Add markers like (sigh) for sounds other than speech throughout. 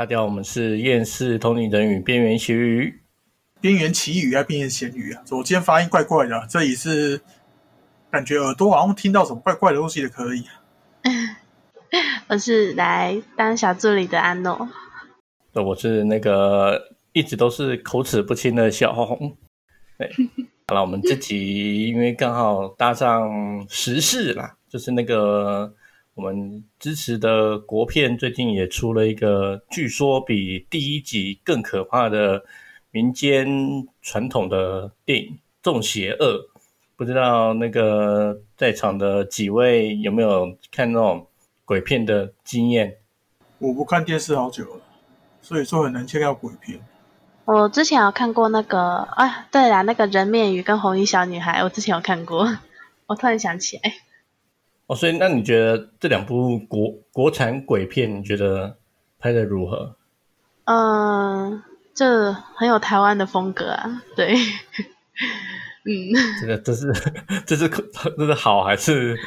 大家好，我们是厌世通灵人与边缘奇鱼。边缘奇鱼啊，边缘咸鱼啊，我今天发音怪怪的，这里是感觉耳朵好像听到什么怪怪的东西的，可以。(laughs) 我是来当小助理的安诺。对，我是那个一直都是口齿不清的小红。对，(laughs) 好了，我们这集因为刚好搭上时事啦，就是那个我们支持的国片最近也出了一个，据说比第一集更可怕的。民间传统的电影《中邪恶》，不知道那个在场的几位有没有看那种鬼片的经验？我不看电视好久了，所以说很难切到鬼片。我之前有看过那个啊，对啦，那个人面鱼跟红衣小女孩，我之前有看过。我突然想起来。哦，所以那你觉得这两部国国产鬼片，你觉得拍的如何？嗯。这很有台湾的风格啊，对，嗯，这个这是这是这是好还是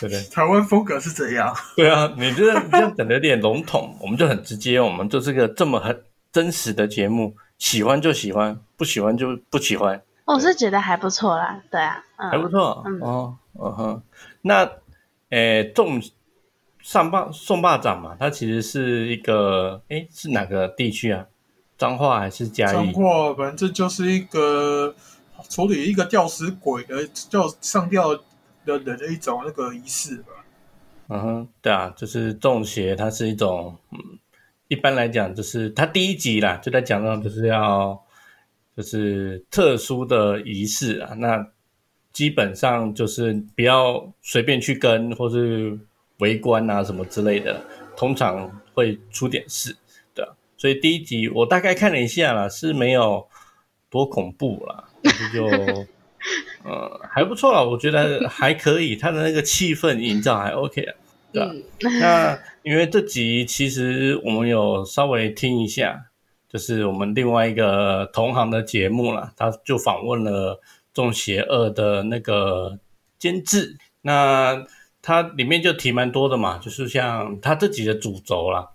对对？台湾风格是怎样？(laughs) 对啊，你这这样讲的有点笼统，我们就很直接，我们就是个这么很真实的节目，喜欢就喜欢，不喜欢就不喜欢。我是觉得还不错啦，对啊，还不错，哦，嗯哼，那诶，中上霸宋霸掌嘛，它其实是一个，诶，是哪个地区啊？彰化还是嘉义？彰化，反正就是一个处理一个吊死鬼的吊上吊的人的一种那个仪式吧。嗯哼，对啊，就是中邪，它是一种，嗯，一般来讲就是它第一集啦，就在讲到就是要就是特殊的仪式啊，那基本上就是不要随便去跟或是围观啊什么之类的，通常会出点事。所以第一集我大概看了一下啦，是没有多恐怖啦，但是就 (laughs) 呃还不错啦，我觉得还可以，它的那个气氛营造还 OK 啊，对吧？那因为这集其实我们有稍微听一下，就是我们另外一个同行的节目啦，他就访问了《中邪恶》的那个监制，那他里面就提蛮多的嘛，就是像他自己的主轴啦，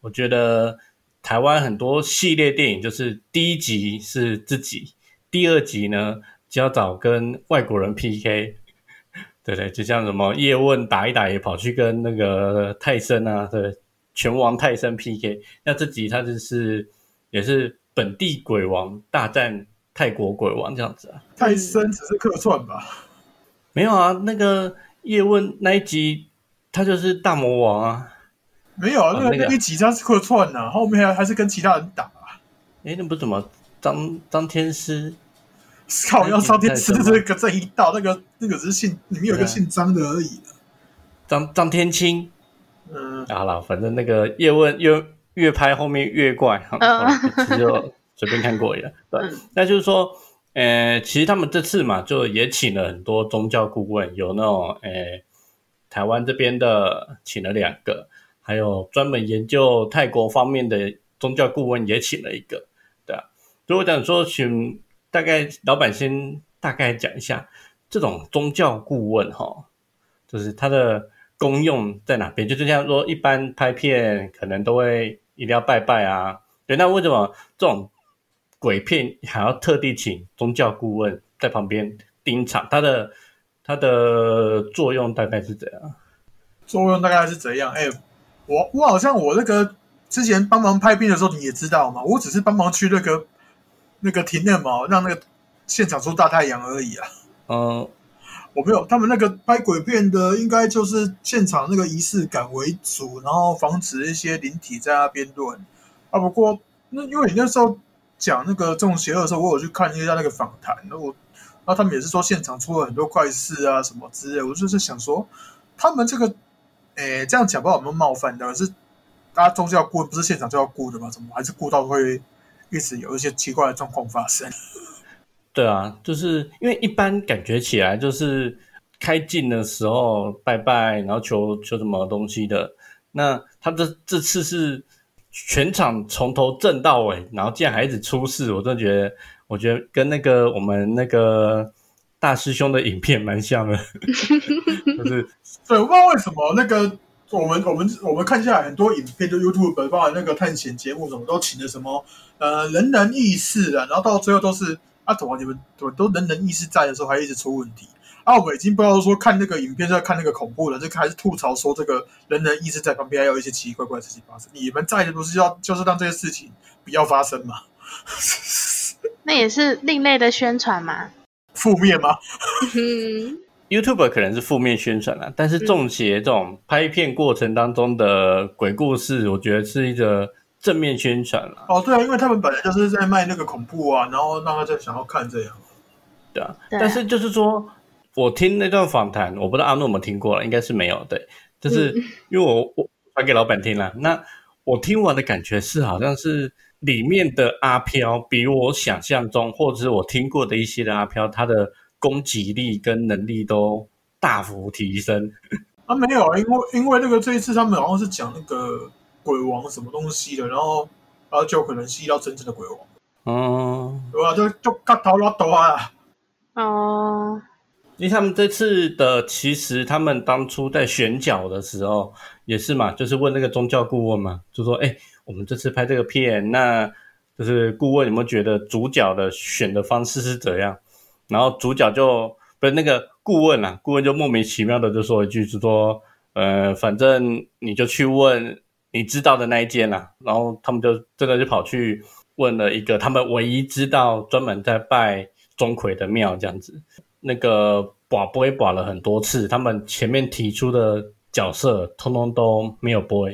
我觉得。台湾很多系列电影，就是第一集是自己，第二集呢就要找跟外国人 PK，对对，就像什么叶问打一打也跑去跟那个泰森啊，对，拳王泰森 PK，那这集他就是也是本地鬼王大战泰国鬼王这样子啊。泰森只是客串吧？没有啊，那个叶问那一集他就是大魔王啊。没有啊，那个那一集他是客串呐，后面还还是跟其他人打。啊哎，那不怎么张张天师？靠，要张天师这个这一道，那个那个只是姓里面有一个姓张的而已。张张天青。嗯，好了，反正那个叶问越越拍后面越怪，就随便看过一了。对，那就是说，呃，其实他们这次嘛，就也请了很多宗教顾问，有那种，呃，台湾这边的请了两个。还有专门研究泰国方面的宗教顾问也请了一个，对啊。所以我想说，请大概老板先大概讲一下这种宗教顾问哈，就是它的功用在哪边？就是像说，一般拍片可能都会一定要拜拜啊，对。那为什么这种鬼片还要特地请宗教顾问在旁边盯场？它的它的作用大概是怎样？作用大概是怎样？哎。我我好像我那个之前帮忙拍片的时候，你也知道嘛，我只是帮忙去那个那个停那毛，让那个现场出大太阳而已啊。嗯，我没有，他们那个拍鬼片的，应该就是现场那个仪式感为主，然后防止一些灵体在那边乱啊。不过那因为你那时候讲那个这种邪恶的时候，我有去看一下那个访谈，那我那他们也是说现场出了很多怪事啊什么之类，我就是想说他们这个。诶，这样讲不知道有没有冒犯的，是大家宗教顾不是现场就要顾的吗？怎么还是顾到会一直有一些奇怪的状况发生？(laughs) 对啊，就是因为一般感觉起来就是开镜的时候拜拜，然后求求什么东西的。那他这这次是全场从头震到尾，然后竟然还一直出事，我真的觉得，我觉得跟那个我们那个。大师兄的影片蛮像的，(laughs) 就是对，我不知道为什么那个我们我们我们看下来很多影片，就 YouTube 包括那个探险节目，什么都请的什么呃人人异事啊，然后到最后都是啊，怎么你们怎么都人人异事在的时候还一直出问题啊？我们已经不知道说看那个影片是在看那个恐怖的，这个还是吐槽说这个人人一直在旁边还有一些奇奇怪怪的事情发生。你们在的不是要就是让这些事情不要发生吗？(laughs) 那也是另类的宣传嘛。负面吗？嗯，YouTube 可能是负面宣传啦，但是中邪这种拍片过程当中的鬼故事，我觉得是一个正面宣传啦。哦，对啊，因为他们本来就是在卖那个恐怖啊，然后让大家想要看这样。对啊，对啊但是就是说，我听那段访谈，我不知道阿诺有没有听过了，应该是没有。对，就是因为我我传给老板听了，那我听完的感觉是，好像是里面的阿飘比我想象中，或者是我听过的一些的阿飘，他的攻击力跟能力都大幅提升。(laughs) 啊，没有啊，因为因为那个这一次他们好像是讲那个鬼王什么东西的，然后然后就可能吸到真正的鬼王，嗯，对吧、就就嘎头拉多啊，哦，因为他们这次的，其实他们当初在选角的时候也是嘛，就是问那个宗教顾问嘛，就说：“哎，我们这次拍这个片，那就是顾问有没有觉得主角的选的方式是怎样？”然后主角就不是那个顾问啦，顾问就莫名其妙的就说一句，就说：“呃，反正你就去问你知道的那一间啦。”然后他们就真的就跑去问了一个他们唯一知道专门在拜钟馗的庙这样子。那个把杯把了很多次，他们前面提出的角色通通都没有播，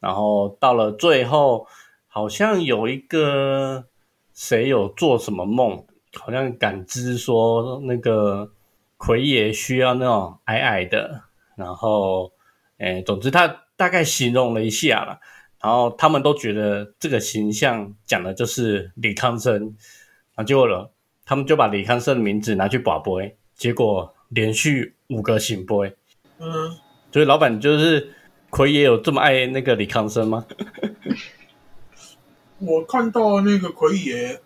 然后到了最后，好像有一个谁有做什么梦，好像感知说那个奎爷需要那种矮矮的，然后，诶，总之他大概形容了一下啦，然后他们都觉得这个形象讲的就是李康生，然后结果了。他们就把李康生的名字拿去把杯，结果连续五个醒杯。嗯，所以老板就是奎爷有这么爱那个李康生吗？(laughs) 我看到那个奎爷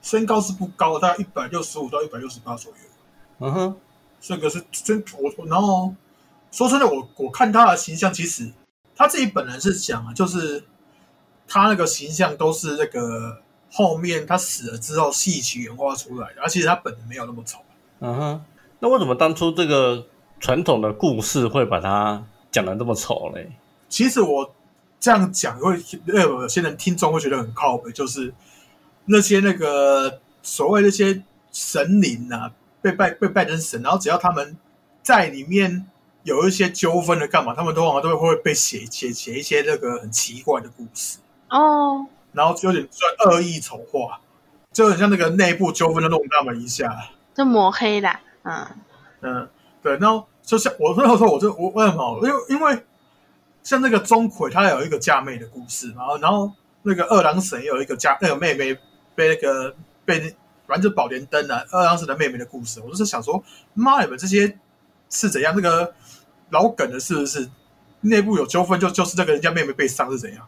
身高是不高，大概一百六十五到一百六十八左右，嗯哼，这个是真我，然后说真的，我我看他的形象，其实他自己本人是讲啊，就是他那个形象都是那个后面他死了之后戏曲演化出来的，而且他本人没有那么丑。嗯哼。那为什么当初这个传统的故事会把它讲的这么丑嘞？其实我这样讲会，呃，有些人听众会觉得很靠北，就是那些那个所谓那些神灵啊，被拜被拜成神，然后只要他们在里面有一些纠纷的干嘛，他们通常都会被写写写一些那个很奇怪的故事，哦，然后有点算恶意丑化，就很像那个内部纠纷的弄那么一下。就抹黑啦，嗯，嗯，对，然后就像我那时候，我就我为什么？因为因为像那个钟馗，他有一个嫁妹的故事，然后然后那个二郎神也有一个嫁那个妹妹被那个被反正就宝莲灯啊，二郎神的妹妹的故事，我就是想说，妈，你们这些是怎样？那个老梗的，是不是内部有纠纷？就就是这个人家妹妹被伤是怎样？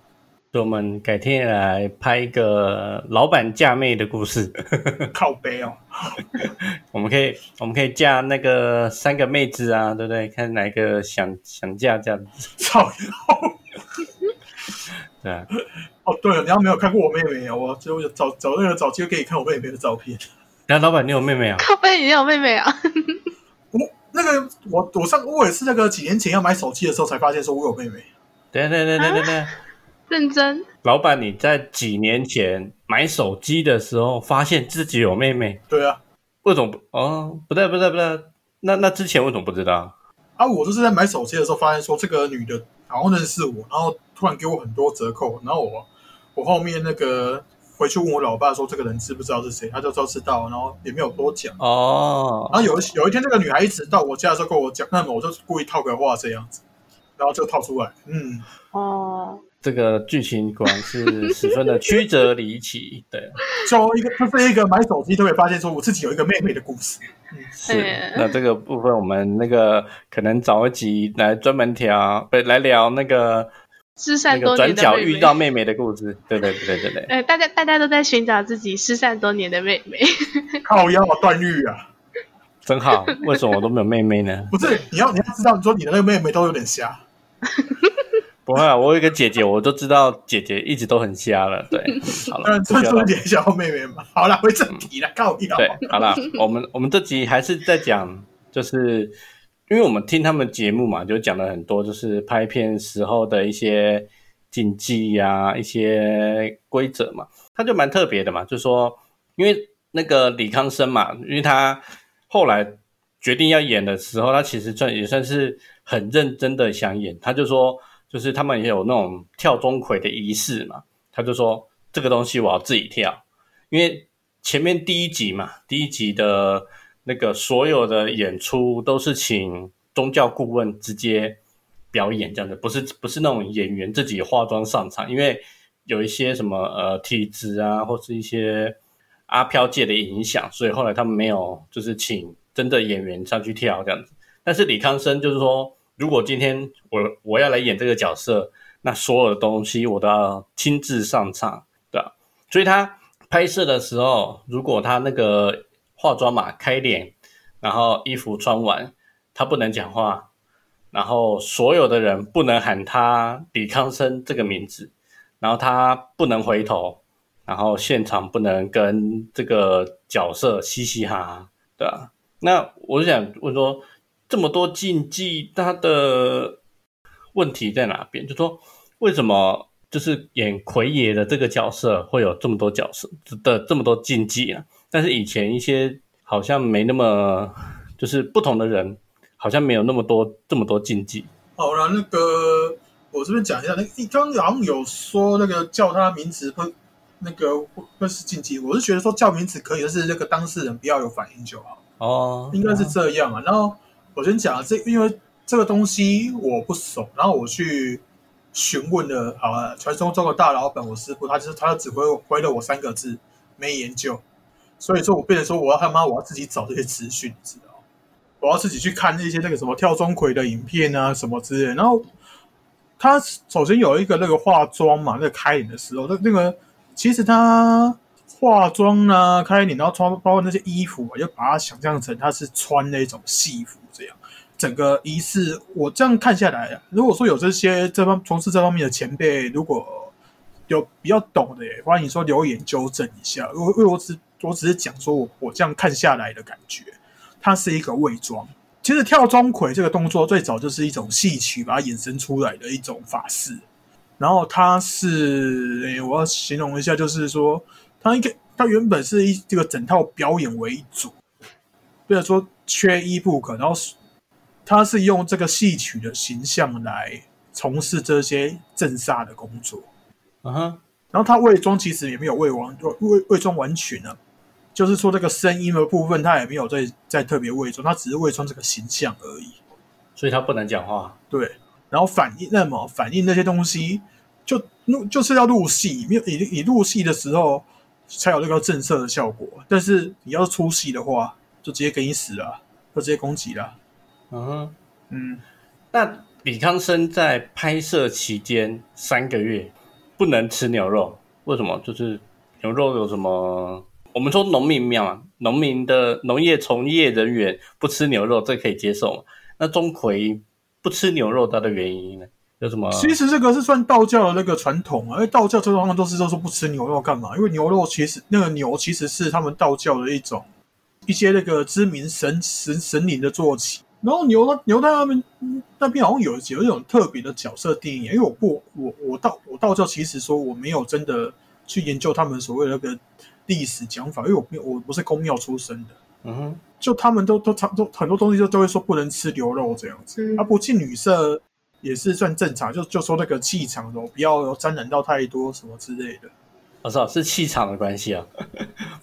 所以我们改天来拍一个老板嫁妹的故事。(laughs) 靠背哦，(laughs) 我们可以，我们可以嫁那个三个妹子啊，对不对？看哪一个想想嫁这样子，操！(laughs) 对啊。哦，对了，你要没有看过我妹妹啊，我就找找那个找机会给你看我妹妹的照片。然后老板，你有妹妹啊？靠背你有妹妹啊？我那个我我上我也是那个几年前要买手机的时候才发现说我有妹妹。对对对对对对。认真？老板，你在几年前买手机的时候，发现自己有妹妹，对啊，为什么不？哦，不对不对不对，那那之前为什么不知道？啊，我就是在买手机的时候发现说这个女的好像认识我，然后突然给我很多折扣，然后我我后面那个回去问我老爸说这个人知不知道是谁，他就说知道，然后也没有多讲。哦，然后有一有一天这个女孩一直到我家的时候跟我讲，那么我就故意套个话这样子，然后就套出来，嗯，哦，这个剧情果然是十分的曲折离奇。对，就一个就是一个买手机都会发现说我自己有一个妹妹的故事。是嗯。那这个部分我们那个可能找一集来专门调，不来聊那个 (laughs) 失那个散多年的转角遇。到妹妹的故事。对对对对对对。(laughs) 呃，大家大家都在寻找自己失散多年的妹妹。(laughs) 靠腰啊，段誉啊，真好，为什么我都没有妹妹呢？不是你要你要知道，你说你的那个妹妹都有点瞎，不会啊，我有一个姐姐，我都知道姐姐一直都很瞎了。对，(laughs) 好了，嗯，尊重点小妹妹嘛。好了，回正题了，告一对，好了，我们我们这集还是在讲，就是因为我们听他们节目嘛，就讲了很多，就是拍片时候的一些禁忌呀、一些规则嘛，他就蛮特别的嘛，就说因为那个李康生嘛，因为他后来决定要演的时候，他其实算也算是很认真的想演，他就说。就是他们也有那种跳钟馗的仪式嘛，他就说这个东西我要自己跳，因为前面第一集嘛，第一集的那个所有的演出都是请宗教顾问直接表演这样的，不是不是那种演员自己化妆上场，因为有一些什么呃体质啊，或是一些阿飘界的影响，所以后来他们没有就是请真的演员上去跳这样子，但是李康生就是说。如果今天我我要来演这个角色，那所有的东西我都要亲自上场，对吧？所以他拍摄的时候，如果他那个化妆嘛开脸，然后衣服穿完，他不能讲话，然后所有的人不能喊他李康生这个名字，然后他不能回头，然后现场不能跟这个角色嘻嘻哈哈，对吧？那我就想问说。这么多禁忌，它的问题在哪边？就说为什么就是演奎爷的这个角色会有这么多角色的这么多禁忌啊？但是以前一些好像没那么，就是不同的人好像没有那么多这么多禁忌。好了，那个我这边讲一下，那你刚刚好像有说那个叫他名字会那个会是禁忌，我是觉得说叫名字可以，但是那个当事人不要有反应就好。哦，应该是这样啊，然后。我先讲这，因为这个东西我不熟，然后我去询问了，好了，传说中的大老板我师傅，他就是他只回回了我三个字，没研究，所以说我变成说我要他妈我要自己找这些资讯，你知道我要自己去看那些那个什么跳钟馗的影片啊什么之类，然后他首先有一个那个化妆嘛，那个开脸的时候，那那个其实他化妆啊开脸，然后穿包括那些衣服，就把它想象成他是穿那种戏服。整个仪式，我这样看下来，如果说有这些这方从事这方面的前辈，如果有比较懂的，欢迎说留言纠正一下。因为因为我只我只是讲说我我这样看下来的感觉，它是一个伪装。其实跳钟馗这个动作最早就是一种戏曲把它衍生出来的一种法式。然后它是，我要形容一下，就是说它一个它原本是一这个整套表演为一组，比如说缺一不可，然后。他是用这个戏曲的形象来从事这些镇煞的工作，嗯哼。然后他伪装其实也没有伪完伪伪装完全呢，就是说这个声音的部分他也没有在在特别伪装，他只是伪装这个形象而已。所以他不能讲话。对。然后反应那么反应那些东西，就录就是要录戏，没有你你录戏的时候才有这个震慑的效果。但是你要出戏的话，就直接给你死了，就直接攻击了。嗯嗯，那李康生在拍摄期间三个月不能吃牛肉，为什么？就是牛肉有什么？我们说农民庙啊，农民的农业从业人员不吃牛肉，这可以接受。那钟馗不吃牛肉，它的原因呢？有什么？其实这个是算道教的那个传统啊，因为道教这方面都是都说不吃牛肉干嘛？因为牛肉其实那个牛其实是他们道教的一种一些那个知名神神神灵的坐骑。然后牛牛在他们那边好像有有一种特别的角色定义，因为我不我我道我道教其实说我没有真的去研究他们所谓的那个历史讲法，因为我没我不是公庙出身的，嗯哼，就他们都都常都很多东西就都会说不能吃牛肉这样子，啊不进女色也是算正常，就就说那个气场哦不要沾染到太多什么之类的。我知道是气场的关系啊，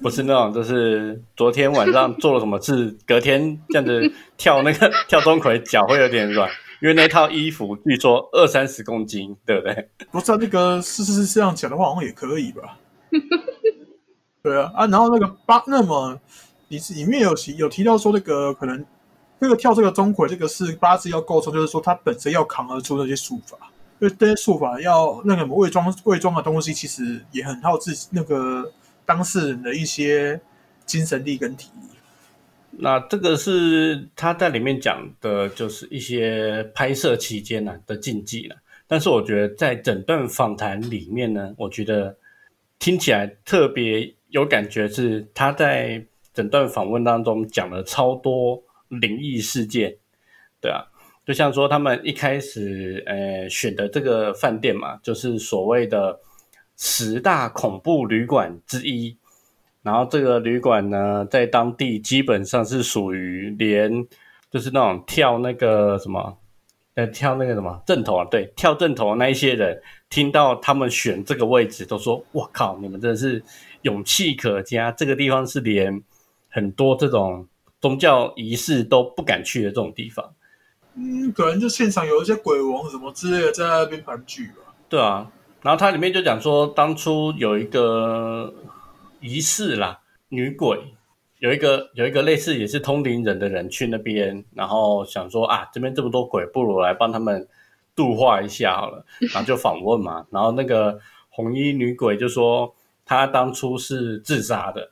不是那种就是昨天晚上做了什么事，隔天这样子跳那个跳钟馗脚会有点软，因为那套衣服据说二三十公斤，对不对？(laughs) 不是那个是是是这样讲的话，好像也可以吧？(laughs) 对啊啊，然后那个八那么你是里面有提有提到说那个可能那个跳这个钟馗这个是八字要构成，就是说他本身要扛得出那些术法。因为这些术法要那个伪装伪装的东西，其实也很耗自己那个当事人的一些精神力跟体力。那这个是他在里面讲的，就是一些拍摄期间呢的禁忌了。但是我觉得在整段访谈里面呢，我觉得听起来特别有感觉，是他在整段访问当中讲了超多灵异事件，对啊，就像说他们一开始呃选的这个饭店嘛，就是所谓的十大恐怖旅馆之一。然后这个旅馆呢，在当地基本上是属于连，就是那种跳那个什么，呃，跳那个什么正头啊，对，跳正头那一些人，听到他们选这个位置，都说：“我靠，你们真的是勇气可嘉！这个地方是连很多这种宗教仪式都不敢去的这种地方。”嗯，可能就现场有一些鬼王什么之类的在那边盘踞吧。对啊，然后它里面就讲说，当初有一个。仪式啦，女鬼有一个有一个类似也是通灵人的人去那边，然后想说啊，这边这么多鬼，不如来帮他们度化一下好了，然后就访问嘛，然后那个红衣女鬼就说她当初是自杀的，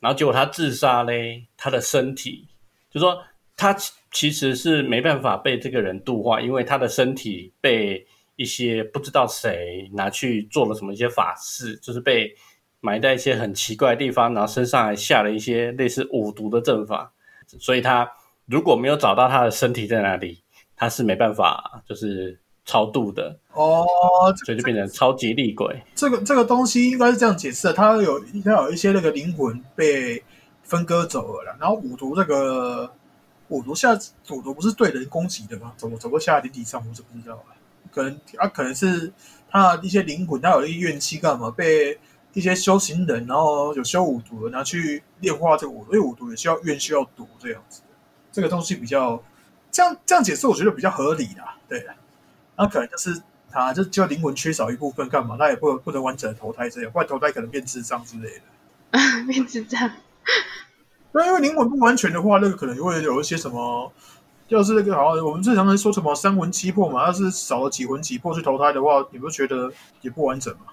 然后结果她自杀嘞，她的身体就说她其实是没办法被这个人度化，因为他的身体被一些不知道谁拿去做了什么一些法事，就是被。埋在一些很奇怪的地方，然后身上还下了一些类似五毒的阵法，所以他如果没有找到他的身体在哪里，他是没办法就是超度的哦，所以就变成超级厉鬼。这个这个东西应该是这样解释的，他有他有一些那个灵魂被分割走了，然后五毒这个五毒下五毒不是对人攻击的吗？怎么怎么下灵体上，我是不知道啊，可能啊可能是他一些灵魂，他有一些怨气干嘛被。一些修行人，然后有修五毒的，拿去炼化这个五毒，因为五毒也需要怨，需要毒这样子。这个东西比较这样这样解释，我觉得比较合理啦。对，那可能就是他就就灵魂缺少一部分，干嘛？他也不不能完整的投胎这样，不然投胎可能变智障之类的。(laughs) 变智障。那因为灵魂不完全的话，那个可能会有一些什么，要是那个好，我们正常人说什么三魂七魄嘛，要是少了几魂几魄去投胎的话，你不觉得也不完整吗？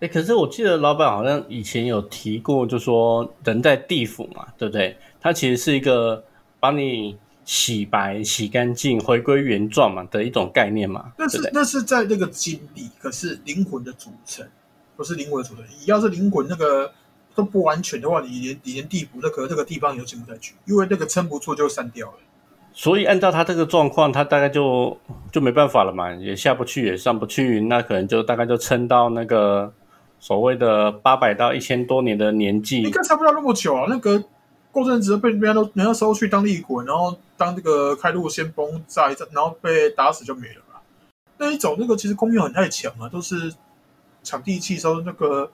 哎，可是我记得老板好像以前有提过，就说人在地府嘛，对不对？它其实是一个把你洗白、洗干净、回归原状嘛的一种概念嘛。那是那是在那个经历，可是灵魂的组成不是灵魂的组成。你要是灵魂那个都不完全的话，你连你连地府那个那个地方你都进不下去，因为那个撑不住就删掉了。所以按照他这个状况，他大概就就没办法了嘛，也下不去，也上不去，那可能就大概就撑到那个。所谓的八百到一千多年的年纪，应该差不了那么久啊。那个过阵子被人家都人家收去当厉鬼，然后当这个开路先锋炸一阵，然后被打死就没了嘛？那一种那个其实功用很太强啊，都是抢地气收那个，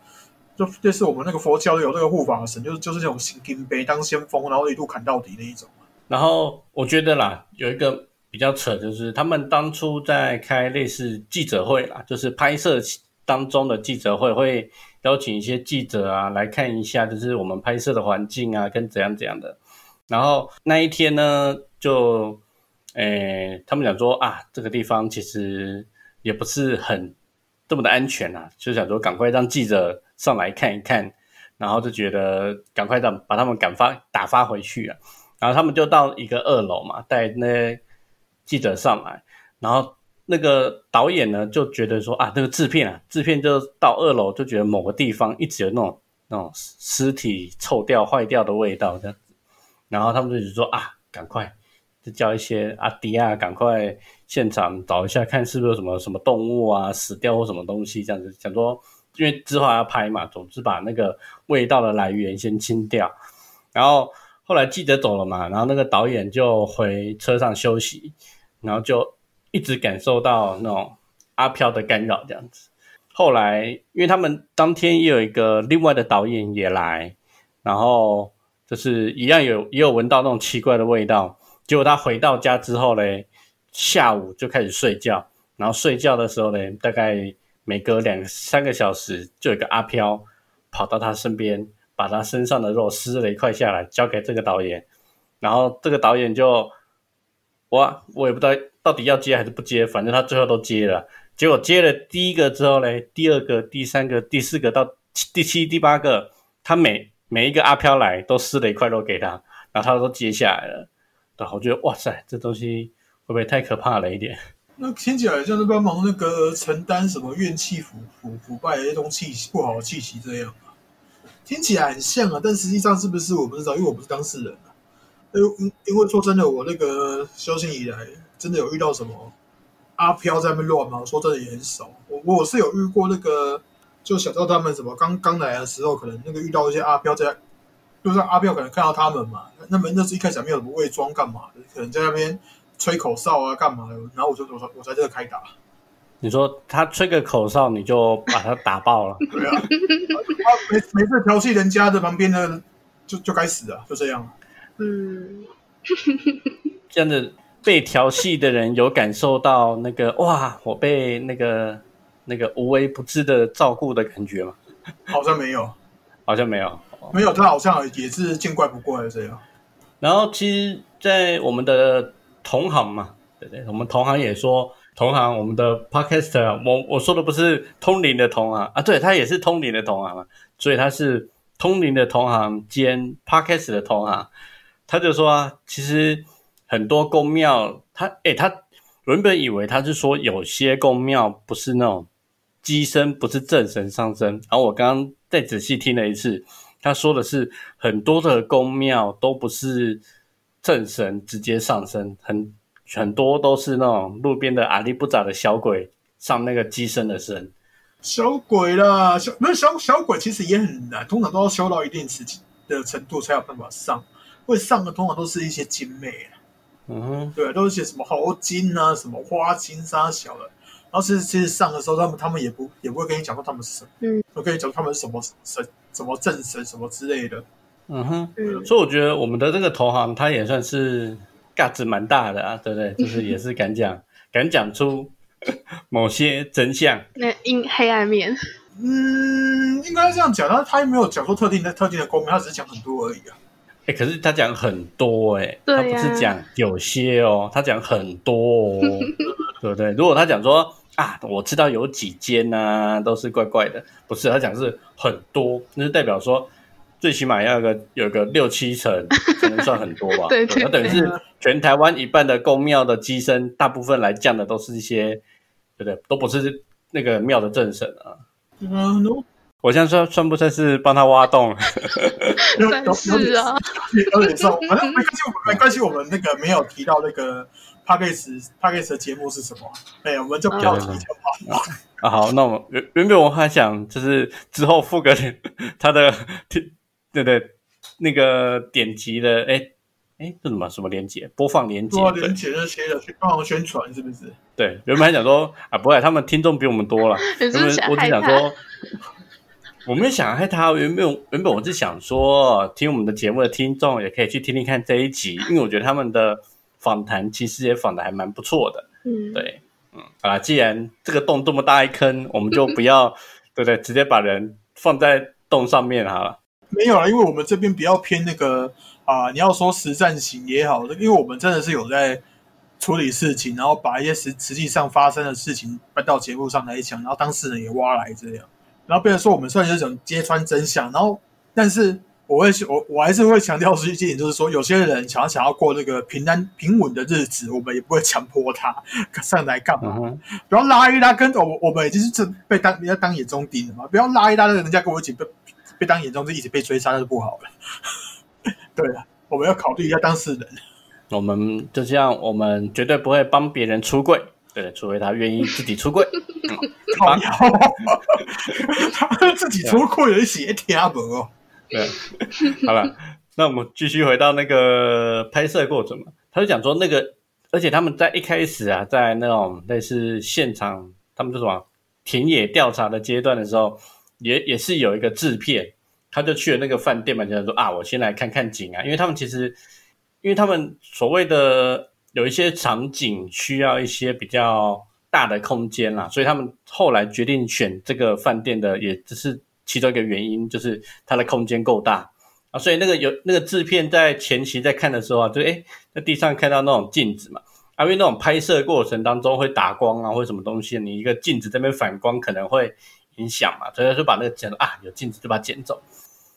就类似我们那个佛教有那个护法神，就是就是这种行金杯当先锋，然后一路砍到底那一种。然后我觉得啦，有一个比较扯，就是他们当初在开类似记者会啦，就是拍摄。当中的记者会会邀请一些记者啊来看一下，就是我们拍摄的环境啊，跟怎样怎样的。然后那一天呢，就诶，他们讲说啊，这个地方其实也不是很这么的安全啊，就想说赶快让记者上来看一看，然后就觉得赶快让把他们赶发打发回去啊。然后他们就到一个二楼嘛，带那记者上来，然后。那个导演呢就觉得说啊，那个制片啊，制片就到二楼就觉得某个地方一直有那种那种尸体臭掉、坏掉的味道这样子，然后他们就说啊，赶快就叫一些阿迪啊，赶快现场找一下，看是不是什么什么动物啊死掉或什么东西这样子，想说因为之后要拍嘛，总之把那个味道的来源先清掉。然后后来记者走了嘛，然后那个导演就回车上休息，然后就。一直感受到那种阿飘的干扰，这样子。后来，因为他们当天也有一个另外的导演也来，然后就是一样有也有闻到那种奇怪的味道。结果他回到家之后嘞，下午就开始睡觉，然后睡觉的时候呢，大概每隔两三个小时，就有个阿飘跑到他身边，把他身上的肉撕了一块下来，交给这个导演，然后这个导演就。我我也不知道到底要接还是不接，反正他最后都接了。结果接了第一个之后呢，第二个、第三个、第四个到第七、第八个，他每每一个阿飘来都撕了一块肉给他，然后他都接下来了，对，我觉得哇塞，这东西会不会太可怕了一点？那听起来像是帮忙那个承担什么怨气腐腐腐败的一种气息不好的气息这样啊，听起来很像啊，但实际上是不是我不知道，因为我不是当事人啊。因为因为说真的，我那个修行以来，真的有遇到什么阿飘在那边乱吗？说真的也很少。我我是有遇过那个，就小到他们什么刚刚来的时候，可能那个遇到一些阿飘在，就是阿飘可能看到他们嘛，那么那是一开始没有什么伪装干嘛的，可能在那边。吹口哨啊，干嘛的？然后我就我说我在这开打。你说他吹个口哨，你就把他打爆了？(laughs) 对啊，他没没事调戏人家的旁边的，就就该死啊，就这样。嗯，(laughs) 这样子被调戏的人有感受到那个哇，我被那个那个无微不至的照顾的感觉吗？好像没有，好像没有，没有，他好像也是见怪不怪这样。然后其实，在我们的。同行嘛，对不对，我们同行也说同行，我们的 podcaster，我我说的不是通灵的同行啊，对他也是通灵的同行嘛，所以他是通灵的同行兼 podcast 的同行，他就说啊，其实很多公庙，他诶，他原本以为他是说有些公庙不是那种机身，不是正神上身，然后我刚刚再仔细听了一次，他说的是很多的宫庙都不是。正神直接上身，很很多都是那种路边的阿力不咋的小鬼上那个机身的身。小鬼啦，小那小小鬼其实也很难，通常都要修到一定时期的程度才有办法上。会上的通常都是一些精美啊，嗯哼，对，都是些什么猴精啊，什么花精啥小的。然后其实其实上的时候，他们他们也不也不会跟你讲说他们是什么，嗯，我跟你讲他们是什么神，什么正神什么之类的。嗯哼，所以我觉得我们的这个投行，他也算是价值蛮大的啊，对不对？(laughs) 就是也是敢讲，敢讲出 (laughs) 某些真相，那阴黑暗面。嗯，应该这样讲，他他又没有讲说特定的特定的公民，他只是讲很多而已啊。哎，可是他讲很多，哎，他不是讲有些哦，他讲很多哦，(laughs) 对不对？如果他讲说啊，我知道有几间呐，都是怪怪的，不是他讲是很多，那就代表说。最起码要个有个六七成才能算很多吧？(laughs) 对对，那等于是全台湾一半的公庙的机身，大部分来降的都是一些，对不对？都不是那个庙的正神啊。嗯，我现在算算不算是帮他挖洞？(laughs) 是啊，有点重。反正没关系，没关系。我们那个没有提到那个 p a c k a g e p a c k a g e 的节目是什么？哎，我们就不要提就好。啊，好，那我们原原本我还想就是之后付个 (laughs) 他的。对对，那个点击的，哎哎，这什么什么连接？播放连接？播放连接那些的去帮忙宣传，是不是？对，原本还想说啊，不会，他们听众比我们多了。原本我只想说，我没有想害他。原本原本我是想说，听我们的节目的听众也可以去听听看这一集，因为我觉得他们的访谈其实也访的还蛮不错的。嗯，对，嗯，好了，既然这个洞这么大一坑，我们就不要，对不对？直接把人放在洞上面好了。没有了，因为我们这边比较偏那个啊，你要说实战型也好，因为我们真的是有在处理事情，然后把一些实实际上发生的事情搬到节目上来讲，然后当事人也挖来这样，然后别人说我们算是一种揭穿真相，然后但是我会我我还是会强调一点，就是说有些人想要想要过那个平安平稳的日子，我们也不会强迫他上来干嘛，不要拉一拉，跟我我们已经是被当人家当眼中钉了嘛，不要拉一拉，人家跟我一起被。被当眼中就一直被追杀，那就不好了。(laughs) 对了，我们要考虑一下当事人。我们就这样，我们绝对不会帮别人出柜，对，除非他愿意自己出柜。(laughs) 靠腰，他 (laughs) 自己出柜有写听不？对，好了，那我们继续回到那个拍摄过程嘛。他就讲说，那个，而且他们在一开始啊，在那种类似现场，他们就什么田野调查的阶段的时候。也也是有一个制片，他就去了那个饭店嘛，就说啊，我先来看看景啊，因为他们其实，因为他们所谓的有一些场景需要一些比较大的空间啦，所以他们后来决定选这个饭店的，也只是其中一个原因，就是它的空间够大啊，所以那个有那个制片在前期在看的时候啊，就诶在地上看到那种镜子嘛，啊，因为那种拍摄过程当中会打光啊，或什么东西，你一个镜子这边反光可能会。影响嘛，所以就把那个剪啊，有镜子就把它剪走。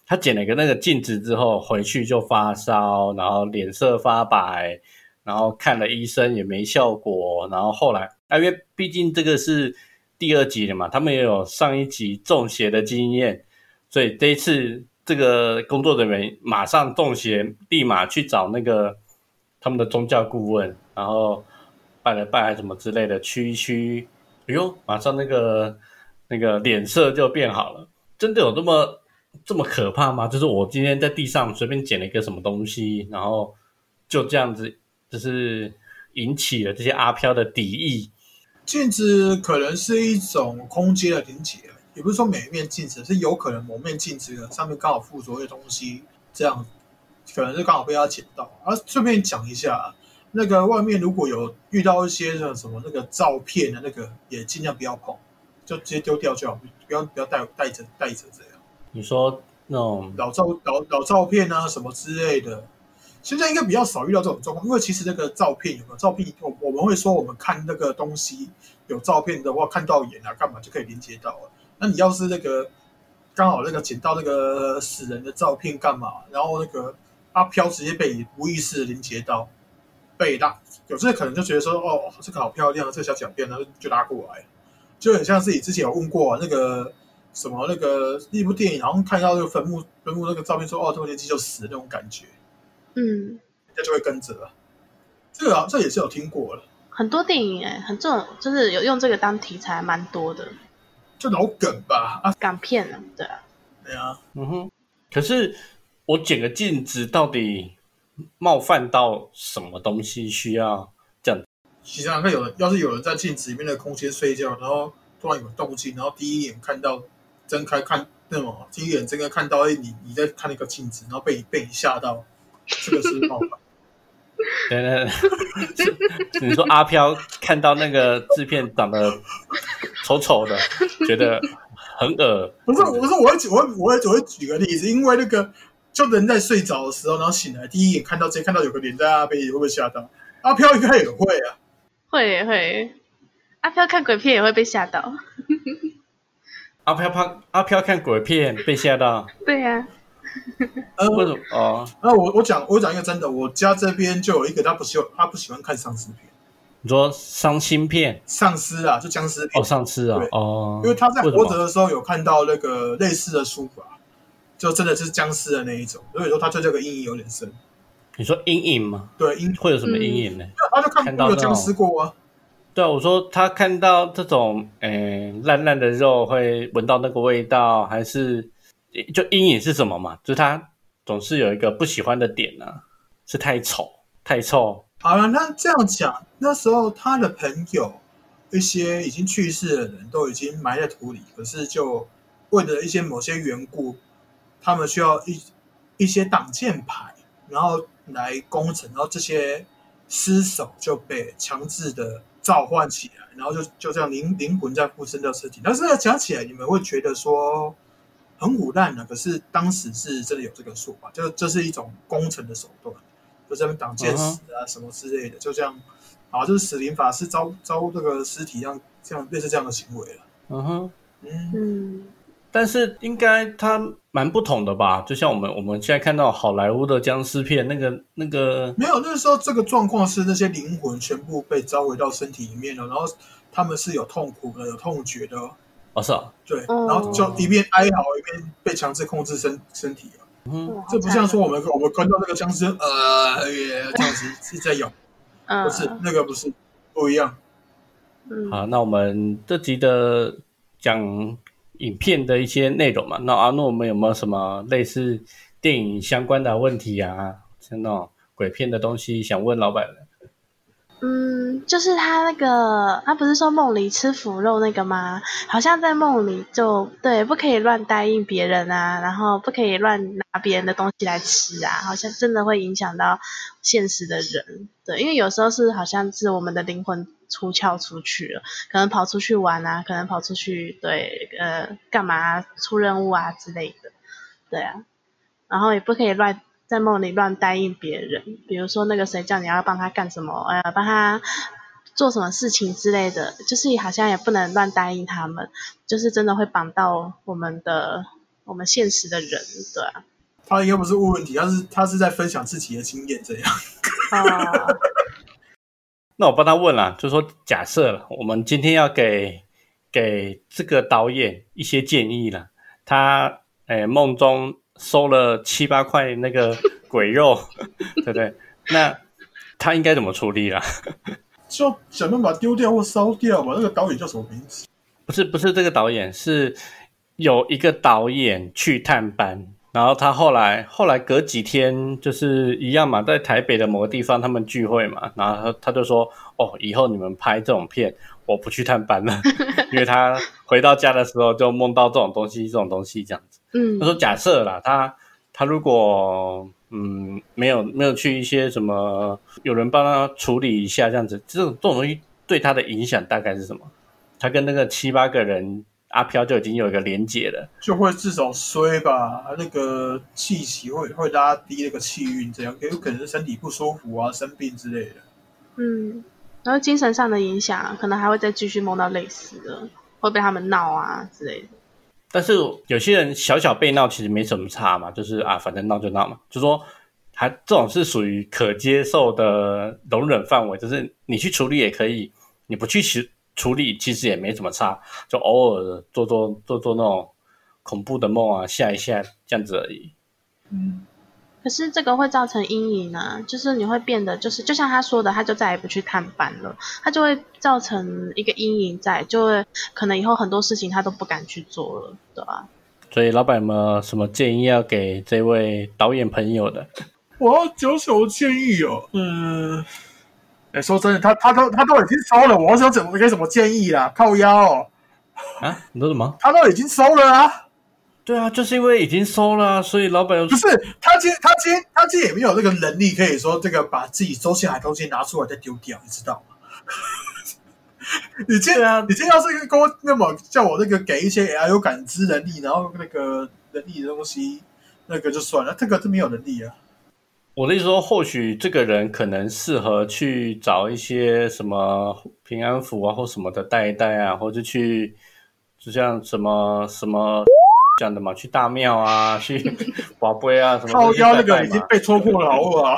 他剪了一个那个镜子之后，回去就发烧，然后脸色发白，然后看了医生也没效果，然后后来，啊，因为毕竟这个是第二集了嘛，他们也有上一集中邪的经验，所以这一次这个工作人员马上中邪，立马去找那个他们的宗教顾问，然后拜了拜什么之类的，驱一驱，哎呦，马上那个那个脸色就变好了，真的有这么？这么可怕吗？就是我今天在地上随便捡了一个什么东西，然后就这样子，就是引起了这些阿飘的敌意。镜子可能是一种空间的连接，也不是说每一面镜子，是有可能某面镜子的上面刚好附着一些东西，这样可能是刚好被他捡到。啊，顺便讲一下，那个外面如果有遇到一些什么那个照片的那个，也尽量不要碰，就直接丢掉就好，不要不要带带着带着这样。你说那种老照老老照片啊什么之类的，现在应该比较少遇到这种状况，因为其实那个照片有没有照片，我我们会说我们看那个东西有照片的话，看到眼啊干嘛就可以连接到了。那你要是那个刚好那个捡到那个死人的照片干嘛，然后那个阿飘直接被无意识连接到，被拉，有些可能就觉得说哦这个好漂亮，这个小奖片，然后就拉过来，就很像是你之前有问过那个。什么那个一部电影，好像看到那个坟墓坟墓那个照片，说哦，这个年纪就死那种感觉，嗯，那就会跟着了。这个啊这也是有听过了，很多电影哎，很这种就是有用这个当题材，蛮多的，就老梗吧。啊，港片啊，对啊，对啊，嗯哼。可是我剪个镜子，到底冒犯到什么东西需要这样？实际上，看有人要是有人在镜子里面的空间睡觉，然后突然有动静，然后第一眼看到。睁开看，那么第一眼睁开看到，哎，你你在看那个镜子，然后被被你吓到，这个是冒犯。对对对，(laughs) 你说阿飘看到那个制片长得丑丑的，觉得很恶不是，我是，我会举，我会我会我会举个例子，因为那个就人在睡着的时候，然后醒来，第一眼看到直接看到有个脸在那边，会不会吓到？阿飘应该也会啊，会会，阿飘看鬼片也会被吓到。(laughs) 阿飘怕阿飘看鬼片被吓到，对呀。呃，为什么？哦，那我我讲我讲一个真的，我家这边就有一个他不喜欢他不喜欢看丧尸片。你说丧心片？丧尸啊，就僵尸片。哦，丧尸啊，哦。因为他在活着的时候有看到那个类似的书法，就真的是僵尸的那一种，所以说他对这个阴影有点深。你说阴影吗？对，阴会有什么阴影呢？他就看过有僵尸过啊。对啊，我说他看到这种诶烂烂的肉会闻到那个味道，还是就阴影是什么嘛？就是他总是有一个不喜欢的点呢，是太丑太臭。好了，那这样讲，那时候他的朋友一些已经去世的人都已经埋在土里，可是就为了一些某些缘故，他们需要一一些挡箭牌，然后来攻城，然后这些尸首就被强制的。召唤起来，然后就就这样灵灵魂在附身到尸体。但是讲起来，你们会觉得说很腐烂的？可是当时是真的有这个说法，就这是一种工程的手段，就这边挡箭矢啊什么之类的，就这样啊，就是死灵法师招招这个尸体，这样这样类似这样的行为了。嗯哼，嗯。但是应该它蛮不同的吧？就像我们我们现在看到好莱坞的僵尸片，那个那个没有，那个时候这个状况是那些灵魂全部被召回到身体里面了，然后他们是有痛苦的、有痛觉的。哦，是啊，对，然后就一边哀嚎一边被强制控制身身体嗯，这不像说我们我们看到那个僵尸呃这样子是在咬，(laughs) 不是那个不是不一样。好，那我们这集的讲。影片的一些内容嘛，那阿诺，我们有没有什么类似电影相关的问题啊？像那种鬼片的东西，想问老板嗯，就是他那个，他不是说梦里吃腐肉那个吗？好像在梦里就对，不可以乱答应别人啊，然后不可以乱拿别人的东西来吃啊，好像真的会影响到现实的人。对，因为有时候是好像是我们的灵魂出窍出去了，可能跑出去玩啊，可能跑出去对呃干嘛出任务啊之类的，对啊，然后也不可以乱。在梦里乱答应别人，比如说那个谁叫你要帮他干什么，呃，帮他做什么事情之类的，就是好像也不能乱答应他们，就是真的会绑到我们的我们现实的人，对啊。他应该不是问问题，他是他是在分享自己的经验，这样。(laughs) 哦，那我帮他问了，就说假设我们今天要给给这个导演一些建议了，他诶梦中收了七八块那个鬼肉，(laughs) 对不对？那他应该怎么处理啦？就想办法丢掉或烧掉吧。那个导演叫什么名字？不是不是这个导演，是有一个导演去探班，然后他后来后来隔几天就是一样嘛，在台北的某个地方他们聚会嘛，然后他他就说哦，以后你们拍这种片，我不去探班了，(laughs) 因为他回到家的时候就梦到这种东西，这种东西这样子。嗯他说假设啦，他他如果嗯没有没有去一些什么，有人帮他处理一下这样子，这种这种东西对他的影响大概是什么？他跟那个七八个人阿飘就已经有一个连结了。就会至少衰吧，那个气息会会拉低那个气运，这样有可能是身体不舒服啊、生病之类的。嗯，然后精神上的影响，可能还会再继续梦到类似的，会被他们闹啊之类的。但是有些人小小被闹其实没什么差嘛，就是啊，反正闹就闹嘛，就说还这种是属于可接受的容忍范围，就是你去处理也可以，你不去处处理其实也没什么差，就偶尔做做做做那种恐怖的梦啊，吓一吓这样子而已。嗯，可是这个会造成阴影啊，就是你会变得，就是就像他说的，他就再也不去探班了，他就会造成一个阴影在，就会可能以后很多事情他都不敢去做了，对吧、所以老板们什么建议要给这位导演朋友的？我要九九建议哦，嗯，哎、说真的，他他都他都已经收了，我要怎么给什么建议啦？靠腰哦，啊？你说什么？他都已经收了啊，对啊，就是因为已经收了啊、所以老板又不是他今他今他今天也没有这个能力，可以说这个把自己收下来的东西拿出来再丢掉，你知道吗？(laughs) 你今对啊你今天要是跟我那么叫我那个给一些 AI 有感知能力，然后那个能力的东西，那个就算了，这个是没有能力啊。我的意思说，或许这个人可能适合去找一些什么平安符啊，或什么的带一带啊，或者去就像什么什么讲的嘛，去大庙啊，去 (laughs) 宝贝啊什么靠这些腰那个已经被戳破了，好不好？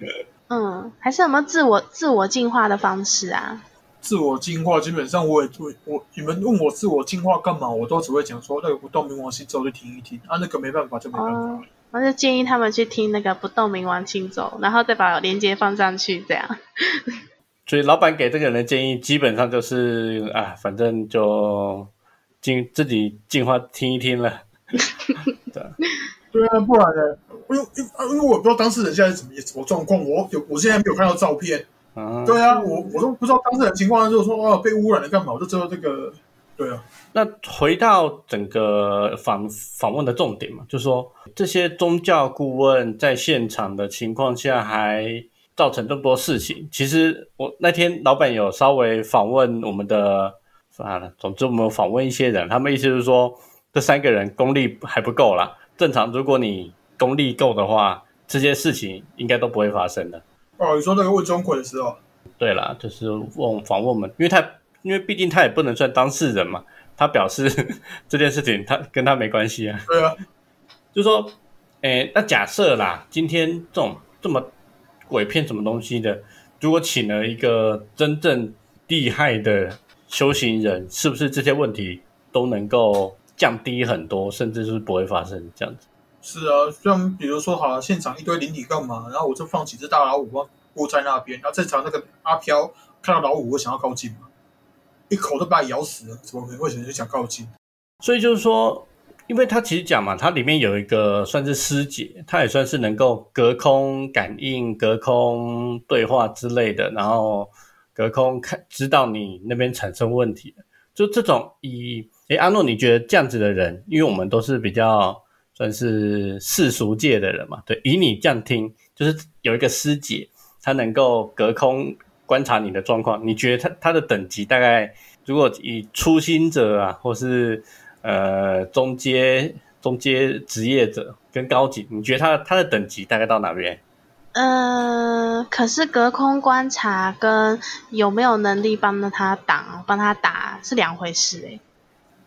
(laughs) 嗯，还是有没有自我自我进化的方式啊？自我进化，基本上我也会，我你们问我自我进化干嘛，我都只会讲说那个不动冥王星之后就听一听啊，那个没办法就没办法。哦，我就建议他们去听那个不动明王星走，然后再把链接放上去，这样。(laughs) 所以老板给这个人的建议基本上就是啊，反正就进自己进化听一听了。(laughs) 对啊，不然呢？因为因为因为我不知道当事人现在是怎么什么状况，我有我现在没有看到照片。啊，对啊，我我都不知道当事人情况，就是说哦被污染了干嘛，我就知道这个。对啊，那回到整个访访问的重点嘛，就是说这些宗教顾问在现场的情况下还造成这么多事情。其实我那天老板有稍微访问我们的，算了，总之我们有访问一些人，他们意思就是说这三个人功力还不够啦。正常如果你功力够的话，这些事情应该都不会发生的。哦，你说那个问钟馗的时候，对啦，就是问访问我们，因为他因为毕竟他也不能算当事人嘛，他表示 (laughs) 这件事情他跟他没关系啊，对啊，就说，诶，那假设啦，今天这种这么鬼片什么东西的，如果请了一个真正厉害的修行人，是不是这些问题都能够降低很多，甚至是不会发生这样子？是啊，像比如说好了，现场一堆灵体干嘛，然后我就放几只大老虎放布在那边，然后正常那个阿飘看到老虎会想要靠近吗？一口都把你咬死了，怎么可能会想就想靠近？所以就是说，因为它其实讲嘛，它里面有一个算是师姐，她也算是能够隔空感应、隔空对话之类的，然后隔空看知道你那边产生问题。就这种以诶阿诺，你觉得这样子的人，因为我们都是比较算是世俗界的人嘛，对，以你这样听，就是有一个师姐，她能够隔空观察你的状况，你觉得他他的等级大概？如果以初心者啊，或是呃中阶中阶职业者跟高级，你觉得他他的等级大概到哪边？嗯、可是隔空观察跟有没有能力帮他挡、帮他打是两回事诶、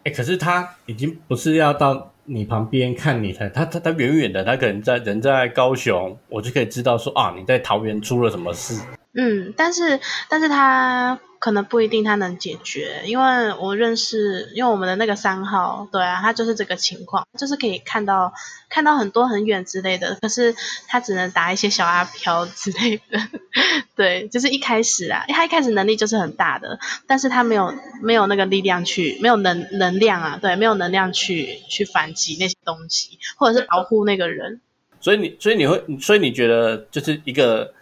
哎，可是他已经不是要到你旁边看你，了他他他远远的，他可能在人在高雄，我就可以知道说啊，你在桃园出了什么事。嗯，但是但是他可能不一定他能解决，因为我认识，因为我们的那个三号，对啊，他就是这个情况，就是可以看到看到很多很远之类的，可是他只能打一些小阿飘之类的，(laughs) 对，就是一开始啊，他一开始能力就是很大的，但是他没有没有那个力量去，没有能能量啊，对，没有能量去去反击那些东西，或者是保护那个人。所以你所以你会，所以你觉得就是一个。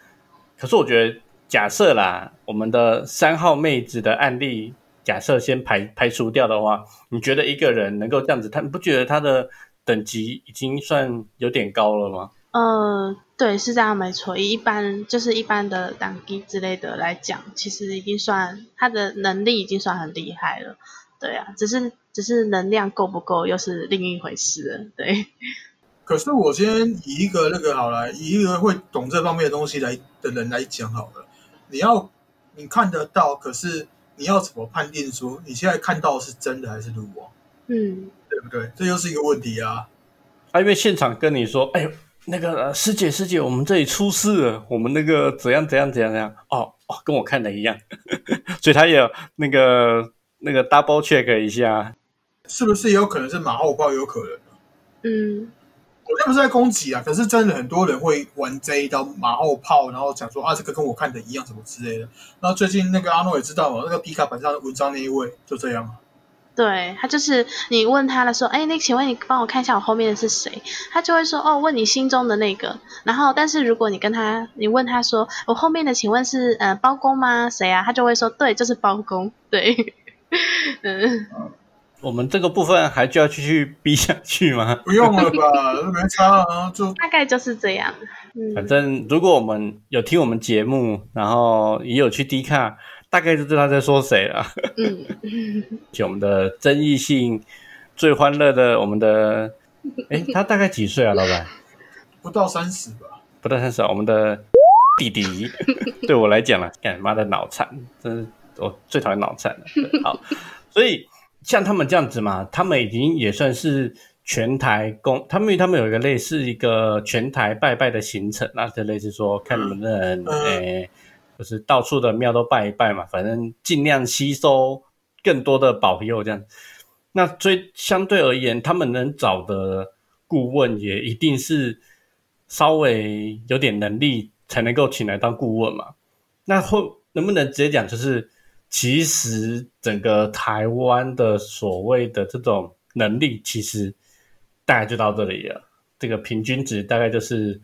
可是我觉得，假设啦，我们的三号妹子的案例，假设先排排除掉的话，你觉得一个人能够这样子，他不觉得他的等级已经算有点高了吗？呃，对，是这样没错。一般就是一般的党机之类的来讲，其实已经算他的能力已经算很厉害了。对啊，只是只是能量够不够，又是另一回事了。对。可是我先以一个那个好了，以一个会懂这方面的东西来的人来讲好了。你要你看得到，可是你要怎么判定说你现在看到是真的还是录网？嗯，对不对？这又是一个问题啊。啊，因为现场跟你说，哎，那个师姐师姐，我们这里出事了，我们那个怎样怎样怎样怎样？哦哦，跟我看的一样，(laughs) 所以他也那个那个 double check 一下，是不是也有可能是马后炮？有可能。嗯。我那不是在攻击啊，可是真的很多人会玩这一刀马后炮，然后讲说啊，这个跟我看的一样，什么之类的。然后最近那个阿诺也知道嘛，那个皮卡板上的文章那一位就这样对他就是你问他了说，哎，那请问你帮我看一下我后面的是谁？他就会说哦，问你心中的那个。然后但是如果你跟他，你问他说我后面的请问是呃包公吗？谁啊？他就会说对，就是包公。对，(laughs) 嗯。我们这个部分还就要继续逼下去吗？不用了吧，(laughs) 没差啊，就大概就是这样。反正如果我们有听我们节目，然后也有去 D 卡，大概就知道在说谁了。嗯，(laughs) 就我们的争议性最欢乐的，我们的，哎，他大概几岁啊，老板？不到三十吧？不到三十，我们的弟弟，(laughs) 对我来讲了，干妈的脑残，真是我最讨厌脑残了。好，所以。像他们这样子嘛，他们已经也算是全台公，他们他们有一个类似一个全台拜拜的行程那，就类似说看能不能诶，就是到处的庙都拜一拜嘛，反正尽量吸收更多的保佑这样。那最相对而言，他们能找的顾问也一定是稍微有点能力才能够请来当顾问嘛。那后能不能直接讲就是？其实整个台湾的所谓的这种能力，其实大概就到这里了。这个平均值大概就是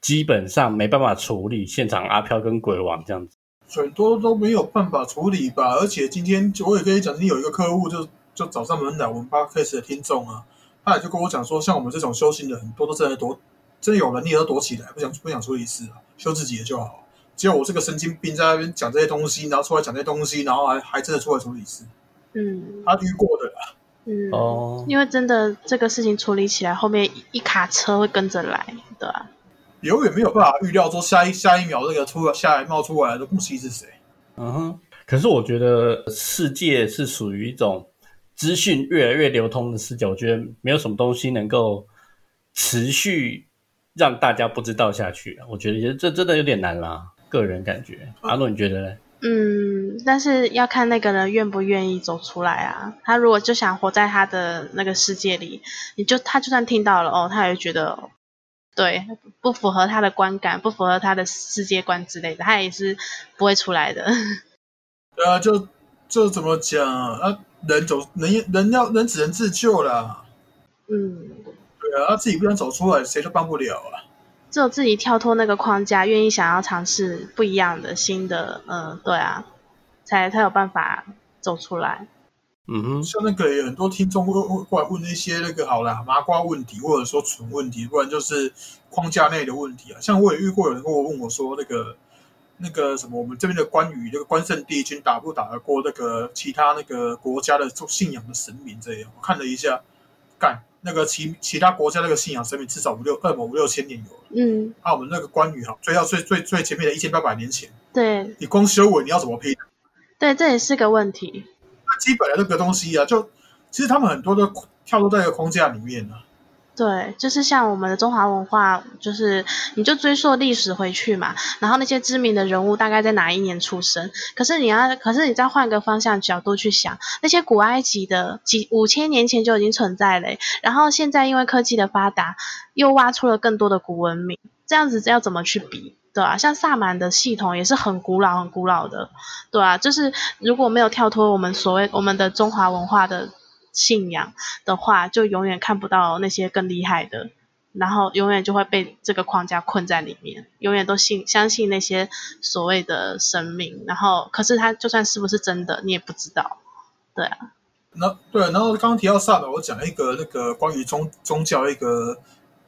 基本上没办法处理现场阿飘跟鬼王这样子，很多都没有办法处理吧。而且今天我也跟你讲，今天有一个客户就就找上门来，我们八 case 的听众啊，他也就跟我讲说，像我们这种修行的很多都真的躲，真的有能力都躲起来，不想不想处理事啊，修自己的就好。只有我是个神经病在那边讲这些东西，然后出来讲这些东西，然后还还真的出来处理事。嗯，他遇过的啦。嗯哦，因为真的这个事情处理起来，后面一卡车会跟着来，对吧？永远没有办法预料说下一下一秒这个出了下来冒出来的东西是谁。嗯哼，可是我觉得世界是属于一种资讯越来越流通的世界，我觉得没有什么东西能够持续让大家不知道下去。我觉得这真的有点难啦。个人感觉，阿洛你觉得呢？嗯，但是要看那个人愿不愿意走出来啊。他如果就想活在他的那个世界里，你就他就算听到了哦，他也觉得对不符合他的观感，不符合他的世界观之类的，他也是不会出来的。对啊，就就怎么讲啊？人走人人要人只能自救啦。嗯，对啊，他自己不想走出来，谁都帮不了啊。只有自己跳脱那个框架，愿意想要尝试不一样的新的，嗯，对啊，才才有办法走出来。嗯哼，像那个有很多听众会会过来问一些那个好啦麻瓜问题，或者说蠢问题，不然就是框架内的问题啊。像我也遇过有人跟我问我说，那个那个什么，我们这边的关羽那个关圣帝君打不打得过那个其他那个国家的信仰的神明？这样我看了一下，干。那个其其他国家那个信仰神明至少五六二五六千年有了，嗯，那我们那个关羽哈，追到最最最前面的一千八百年前，对，你光修文你要怎么拼？对，这也是个问题。那基本的那个东西啊，就其实他们很多都跳入在一个框架里面了。对，就是像我们的中华文化，就是你就追溯历史回去嘛，然后那些知名的人物大概在哪一年出生？可是你要，可是你再换个方向角度去想，那些古埃及的几五千年前就已经存在了，然后现在因为科技的发达，又挖出了更多的古文明，这样子要怎么去比？对啊，像萨满的系统也是很古老、很古老的，对啊，就是如果没有跳脱我们所谓我们的中华文化的。信仰的话，就永远看不到那些更厉害的，然后永远就会被这个框架困在里面，永远都信相信那些所谓的神明，然后可是他就算是不是真的，你也不知道，对啊。那对，然后刚刚提到萨满，我讲一个那个关于宗宗教一个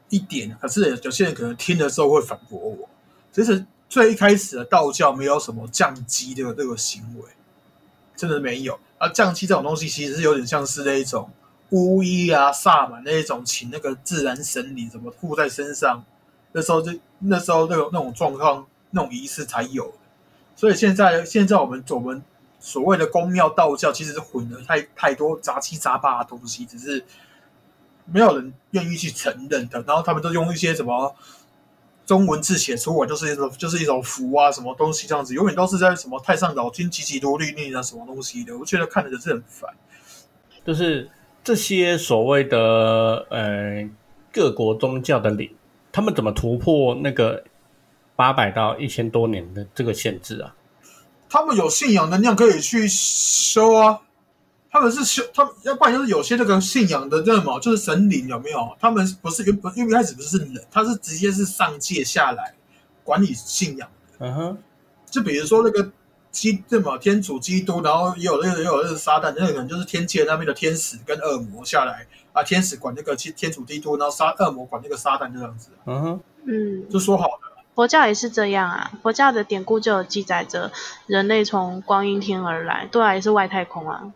一点，可是有些人可能听的时候会反驳我，其实最一开始的道教没有什么降级的这个行为，真的没有。啊，降气这种东西其实是有点像是那一种巫医啊、萨满那一种，请那个自然神灵怎么附在身上，那时候就那时候那种那种状况、那种仪式才有。所以现在现在我们我们所谓的宫庙道教，其实是混了太太多杂七杂八的东西，只是没有人愿意去承认的。然后他们都用一些什么。中文字写出来就是一种就是一种符啊，什么东西这样子，永远都是在什么太上老君急急多律令啊，什么东西的，我觉得看着是很烦。就是这些所谓的呃各国宗教的领，他们怎么突破那个八百到一千多年的这个限制啊？他们有信仰能量可以去修啊。他们是修，他们要不然就是有些那个信仰的这么，就是神灵有没有？他们不是原本因为一开始不是人，他是直接是上界下来管理信仰嗯哼，就比如说那个基这么天主基督，然后也有那个也有那个撒旦，那个可能就是天界那边的天使跟恶魔下来啊，天使管那个天天主基督，然后撒恶魔管那个撒旦这样子。嗯哼，嗯，就说好的。佛教也是这样啊，佛教的典故就有记载着人类从光阴天而来，对啊，也是外太空啊。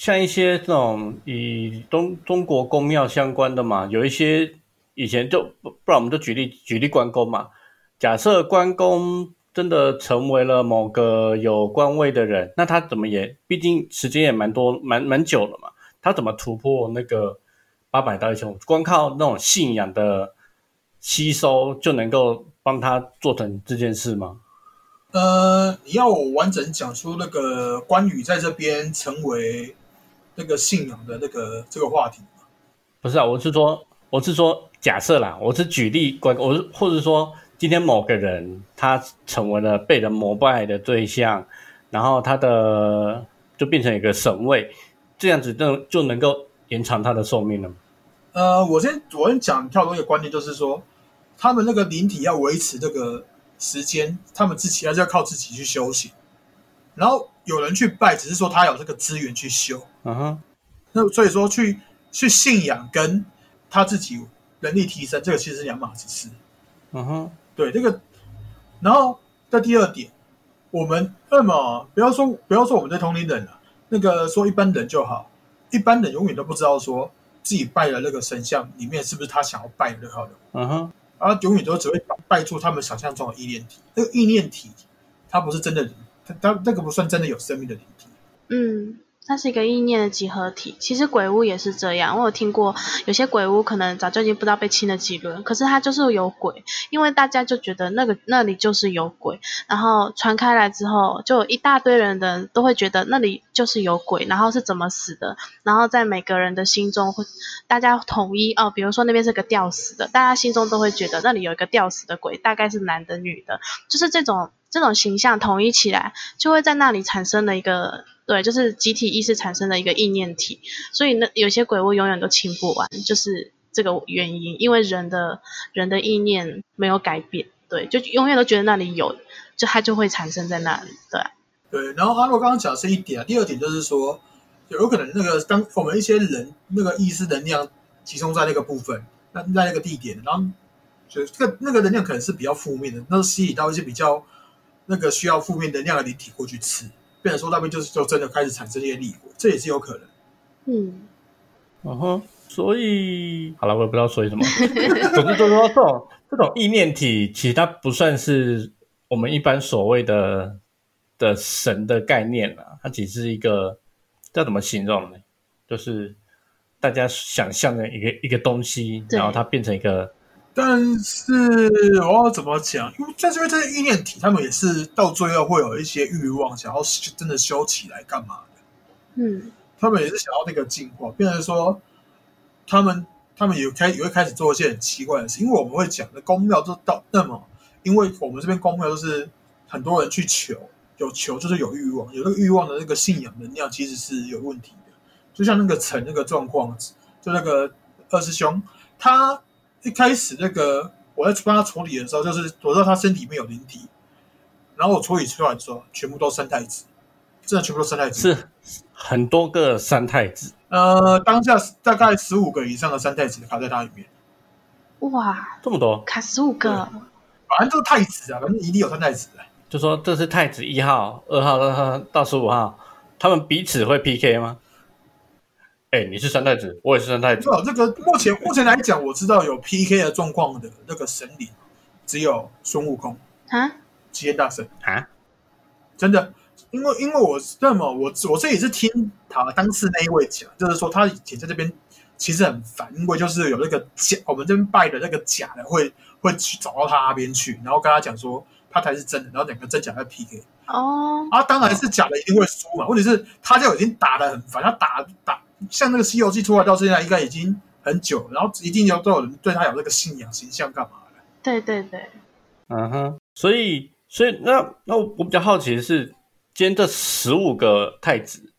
像一些这种以中中国宫庙相关的嘛，有一些以前就不不然我们就举例举例关公嘛。假设关公真的成为了某个有官位的人，那他怎么也毕竟时间也蛮多蛮蛮久了嘛，他怎么突破那个八百到一千五？光靠那种信仰的吸收就能够帮他做成这件事吗？呃，你要我完整讲出那个关羽在这边成为。那个信仰的那个这个话题不是啊，我是说，我是说假设啦，我是举例关，我是或者说今天某个人他成为了被人膜拜的对象，然后他的就变成一个神位，这样子就就能够延长他的寿命了吗？呃，我先我先讲跳动一个观念，就是说他们那个灵体要维持这个时间，他们自己还是要靠自己去修行，然后。有人去拜，只是说他有这个资源去修，嗯哼。那所以说去去信仰跟他自己能力提升，这个其实是两码子事，嗯哼。对这个，然后在第二点，我们那么不要说不要说我们在同龄人了，那个说一般人就好，一般人永远都不知道说自己拜的那个神像里面是不是他想要拜的那个，嗯哼。啊，永远都只会拜出他们想象中的意念体，那个意念体，它不是真的人。但那个不算真的有生命的灵体。嗯，它是一个意念的集合体。其实鬼屋也是这样，我有听过有些鬼屋可能早就已经不知道被清了几轮，可是它就是有鬼，因为大家就觉得那个那里就是有鬼，然后传开来之后，就有一大堆人的都会觉得那里就是有鬼，然后是怎么死的，然后在每个人的心中会大家统一哦，比如说那边是个吊死的，大家心中都会觉得那里有一个吊死的鬼，大概是男的女的，就是这种。这种形象统一起来，就会在那里产生了一个对，就是集体意识产生的一个意念体。所以那有些鬼屋永远都清不完，就是这个原因。因为人的人的意念没有改变，对，就永远都觉得那里有，就它就会产生在那里。对，对。然后阿洛刚刚讲的是一点，第二点就是说，有可能那个当我们一些人那个意识能量集中在那个部分，那在那个地点，然后就这个那个能量可能是比较负面的，那吸引到一些比较。那个需要负面能量的灵体过去吃，变成说那边就是就真的开始产生一些厉鬼，这也是有可能。嗯，嗯哼，所以好了，我也不知道说什么。(laughs) 总之就是说，这种这种意念体，其实它不算是我们一般所谓的的神的概念啊，它只是一个叫怎么形容呢？就是大家想象的一个一个东西，然后它变成一个但是我要怎么讲？因为在这边这些意念体，他们也是到最后会有一些欲望，想要真的修起来干嘛的？嗯他们也是想要那个进化，变成说他们他们也开也会开始做一些很奇怪的事，因为我们会讲的公庙都到那么，因为我们这边公庙都是很多人去求，有求就是有欲望，有那个欲望的那个信仰能量其实是有问题的，就像那个陈那个状况，就那个二师兄，他一开始那个我在帮他处理的时候，就是我知道他身体里面有灵体，然后我处理出来的时候，全部都三太子，真的全部都三太子，是很多个三太子，呃，当下大概十五个以上的三太子卡在他里面，哇，这么多，卡十五个，反正就是太子啊，反正一定有三太子的。就说这是太子一号、二号、二号到十五号，他们彼此会 PK 吗？哎，你是三太子，我也是三太子，哦，这个目前目前来讲，我知道有 PK 的状况的那个神灵，只有孙悟空、啊，齐天大圣，啊，真的。因为因为我那么我我这也是听他当时那一位讲，就是说他以前在这边其实很烦，因为就是有那个假，我们这边拜的那个假的会会去找到他那边去，然后跟他讲说他才是真的，然后两个真假在 PK。哦，啊，当然是假的，一定会输嘛。问题是他就已经打的很烦，他打打像那个《西游记》出来到现在应该已经很久，然后一定有都有人对他有那个信仰形象干嘛的。对对对，嗯哼，所以所以那那我我比较好奇的是，今天这十五个太子，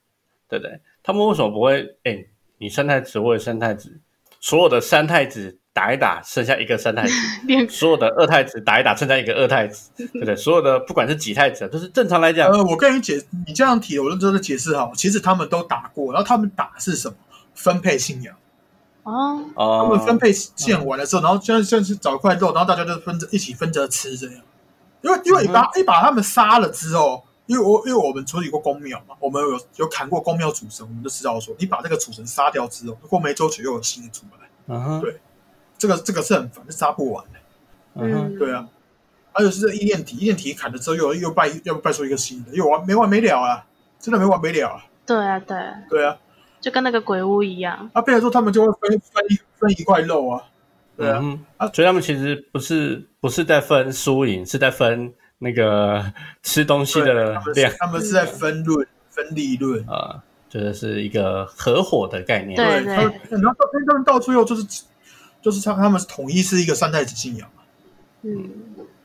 对不对？他们为什么不会？哎，你三太子，我也三太子，所有的三太子打一打，剩下一个三太子；(laughs) 所有的二太子打一打，剩下一个二太子，(laughs) 对不对？所有的不管是几太子，就是正常来讲，呃，我跟你解，你这样提，我认真的解释哈。其实他们都打过，然后他们打是什么？分配信仰。哦，他哦们分配信仰完的时候，然后像像是找一块肉，然后大家就分着一起分着吃这样。因为因为你把一把他们杀了之后，因为我因为我们处理过公庙嘛，我们有有砍过公庙主神，我们就知道说，你把这个主神杀掉之后，过没多久又有新的出来。嗯哼，对这个这个是很烦，是杀不完的。嗯对啊，而且是这意念体，意念体砍了之后又又拜又拜出一个新的，又完没完没了啊！真的没完没了啊！对啊对啊，对啊，就跟那个鬼屋一样，啊，变成说他们就会分分一分一块肉啊。对啊，嗯哼，所以他们其实不是不是在分输赢，是在分那个 (laughs) 吃东西的量他们是他们是在分论分利润。啊，这个是一个合伙的概念。对他们然后他们到最后就是就是他他们是统一是一个三太子信仰嘛。嗯，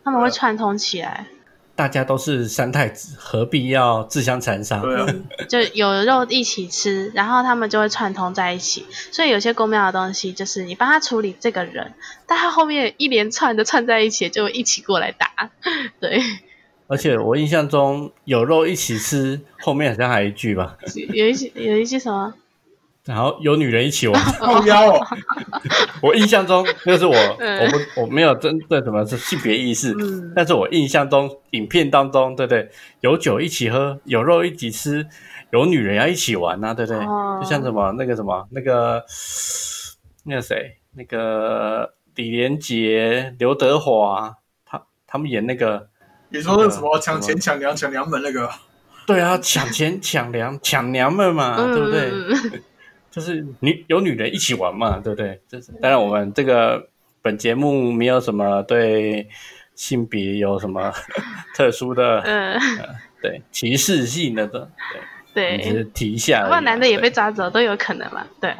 他们会串通起来，大家都是三太子，何必要自相残杀？对啊，就有肉一起吃，然后他们就会串通在一起。所以有些公庙的东西，就是你帮他处理这个人，但他后面一连串的串在一起，就一起过来打。(laughs) 对，而且我印象中有肉一起吃，后面好像还有一句吧，有一句有一句什么，然后有女人一起玩。(laughs) 靠腰哦，(laughs) 我印象中那是我，(laughs) 嗯。我不我没有针对什么是性别意识，嗯，但是我印象中影片当中，对不对？有酒一起喝，有肉一起吃，有女人要一起玩呐、对不对？哦。就像什么那个什么那个那个谁，那个李连杰、刘德华，他他们演那个，你说那个什么？抢钱抢粮抢娘们那个，对啊，抢钱抢粮抢娘们嘛，对不对？就是女有女人一起玩嘛，对不对？就是当然我们这个本节目没有什么对性别有什么 (laughs) 特殊的嗯，对歧视性的的，对，(laughs) 只是对，提一下而已啊。不过男的也被抓走都有可能嘛，对，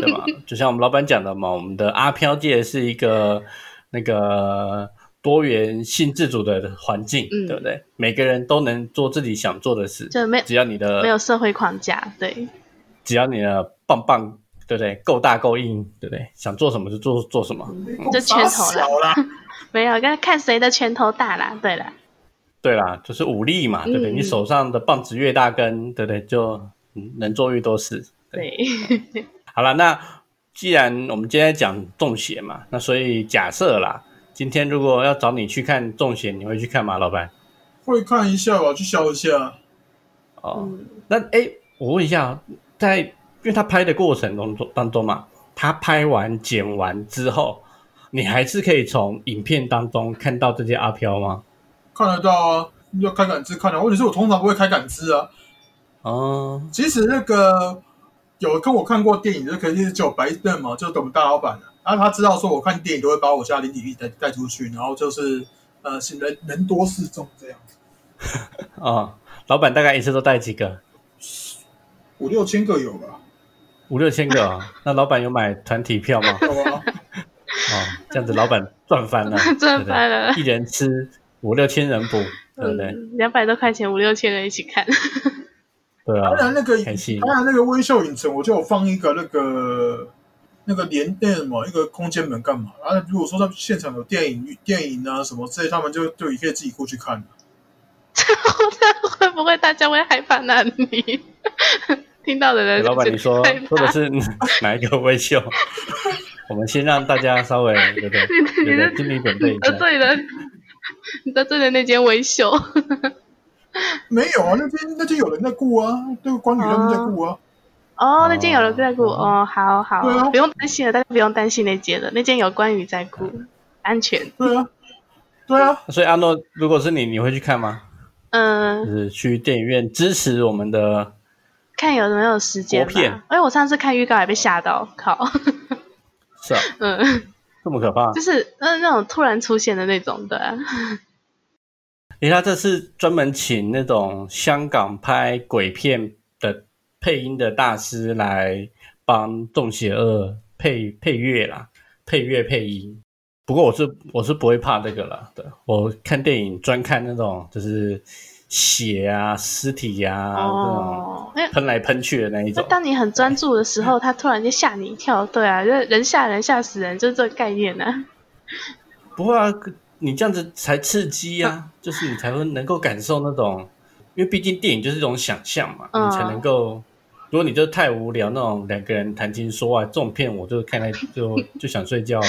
对嘛？就像我们老板讲的嘛，我们的阿飘界是一个那个多元性自主的环境，嗯对不对？每个人都能做自己想做的事，就没只要你的没有社会框架，对，只要你的棒棒，对不对？够大够硬，对不对？想做什么就做做什么。就拳头啦小啦，(laughs) 没有，看看谁的拳头大啦，对啦，对啦，就是武力嘛，对不对？嗯你手上的棒子越大根，对不对？就嗯能做越多事。对，(laughs) 好了，那既然我们今天讲中邪嘛，那所以假设啦，今天如果要找你去看中邪，你会去看吗，老板？会看一下吧，去笑一下。哦，嗯，那哎，我问一下，在因为他拍的过程当中当中嘛，他拍完剪完之后，你还是可以从影片当中看到这些阿飘吗？看得到啊，要开感知看的。或者是我通常不会开感知啊。哦，其实那个有跟我看过电影，的肯定是叫白邓嘛，就是我们大老板的。然后他知道说我看电影都会把我家林体力带带出去，然后就是呃是人人多势众这样子，(laughs) 哦，老板大概一次都带几个？五六千个有吧？五六千个啊、那老板有买团体票吗？(laughs) 有啊，哦，这样子老板赚翻了，(laughs) 赚翻了对对一人吃五六千人补，对不对？嗯，两百多块钱，五六千人一起看。(laughs) 对啊当，然那个当然那个微秀影城，我就有放一个那个那个连那什么一个空间门干嘛？然后如果说他现场有电影电影啊什么之类，他们就就也可以自己过去看。会不会大家会害怕那里？听到的人老板，你说说的是 (laughs) 哪一个微秀？(laughs) 我们先让大家稍微对不对？你的对对，心理准备一下。得罪了，你得罪了那间维修。(laughs) 没有啊，那边那天有人在顾啊，对，关羽他们在顾啊。哦，那间有人在顾哦，好好啊，不用担心了，大家不用担心那间了，那间有关羽在顾，安全。对啊，对啊，所以阿诺，如果是你，你会去看吗？嗯就嗯，是去电影院支持我们的看有没有时间国片吧。哎，我上次看预告还被吓到，靠，(laughs) 是啊，嗯，这么可怕？就是那那种突然出现的那种，对啊，因为他这次专门请那种香港拍鬼片的配音的大师来帮《中邪二》配配乐啦，配乐配音。不过我是我是不会怕这个啦，对我看电影专看那种就是血啊、尸体啊、哦，那种喷来喷去的那一种。当你很专注的时候，他突然间吓你一跳，对啊，就是人吓人吓死人，就是这个概念呢、啊。不会啊，你这样子才刺激啊，就是你才会能够感受那种，因为毕竟电影就是一种想象嘛，嗯你才能够。如果你就太无聊那种两个人谈情说爱这种片，我就看来就就想睡觉啦。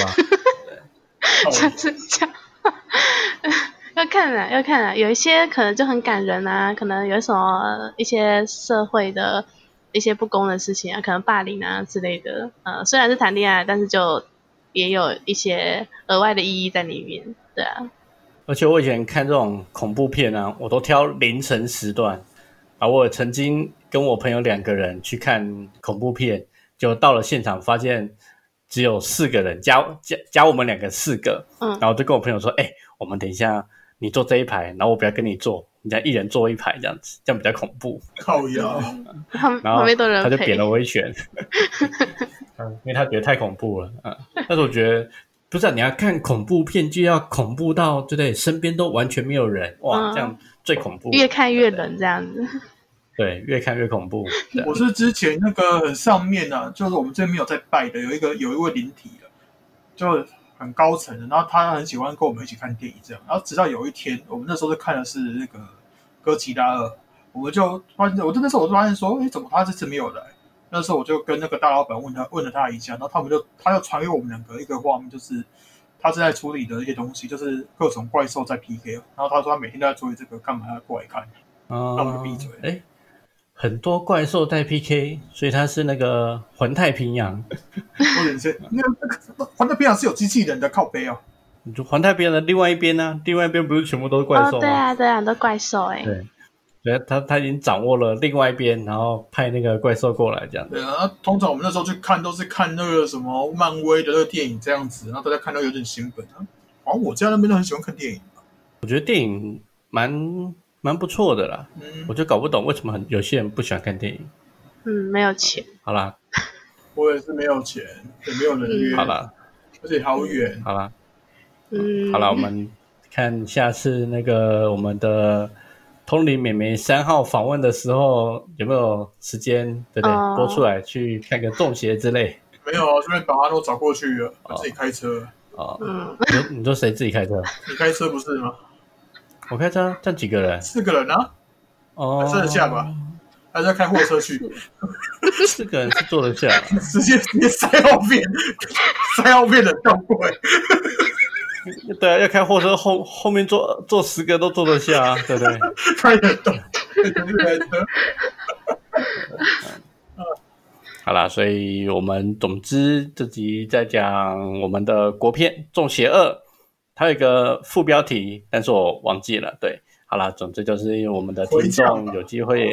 (laughs) 想睡觉。要看啊，要看啊，有一些可能就很感人啊，可能有什么一些社会的一些不公的事情啊，可能霸凌啊之类的。呃，虽然是谈恋爱，但是就也有一些额外的意义在里面。对啊，而且我以前看这种恐怖片啊，我都挑凌晨时段啊。我曾经跟我朋友两个人去看恐怖片，就到了现场发现只有四个人，加加加我们两个四个，嗯然后就跟我朋友说：“哎、我们等一下你坐这一排，然后我不要跟你坐，你家一人坐一排这样子，这样比较恐怖。靠腰，(laughs) 然后旁边都有人他就扁。了我一拳，(laughs) 嗯，因为他觉得太恐怖了，嗯，但是我觉得不是、啊，你要看恐怖片就要恐怖到对不对？身边都完全没有人，哇，嗯这样最恐怖，越看越冷这样子。对，越看越恐怖，我是之前那个很上面啊，就是我们这边没有在拜的，有一个有一位灵体的，就很高层的，然后他很喜欢跟我们一起看电影这样，然后直到有一天，我们那时候是看的是那个哥吉拉二，我们就发现，我就那时候我就发现说，哎，怎么他这次没有来？那时候我就跟那个大老板问他问了他一下，然后他们就他就传给我们两个一个画面，就是他正在处理的一些东西，就是各种怪兽在 PK，然后他说他每天都在处理这个，干嘛要过来看？嗯，那我就闭嘴哎，很多怪兽在 PK，所以它是那个环太平洋，(laughs) 或者是那那个环太平洋是有机器人的靠背哦。你就环太平洋的另外一边呢、另外一边不是全部都是怪哦，兽吗？对啊，对啊，很多怪兽哎、对，所以他他已经掌握了另外一边，然后派那个怪兽过来这样子。对啊，通常我们那时候去看都是看那个什么漫威的那个电影这样子，然后大家看到有点兴奋啊。好像我家那边都很喜欢看电影。我觉得电影蛮蛮不错的啦，嗯我，就搞不懂为什么很有些人不喜欢看电影。嗯，没有钱。好啦，我也是没有钱，也没有人约，好啦，而且好远。好啦，嗯，好啦，我们看下次那个我们的通灵妹妹三号访问的时候有没有时间，对不对？哦播出来去看个中邪之类。没有啊，顺便把他都找过去了，我自己开车。哦，嗯，你说谁自己开车？(laughs) 你开车不是吗？我开车，这样几个人？四个人啊，哦，还坐得下吧？还是要开货车去，(laughs) 四个人是坐得下。直接直接塞后面，(laughs) 塞后面的倒柜。对啊，要开货车后后面坐坐十个都坐得下啊，对不对？开得动，开车。(laughs) 好啦，所以我们总之这集在讲我们的国片《中邪二》，它有一个副标题，但是我忘记了。对，好了，总之就是因为我们的听众有机会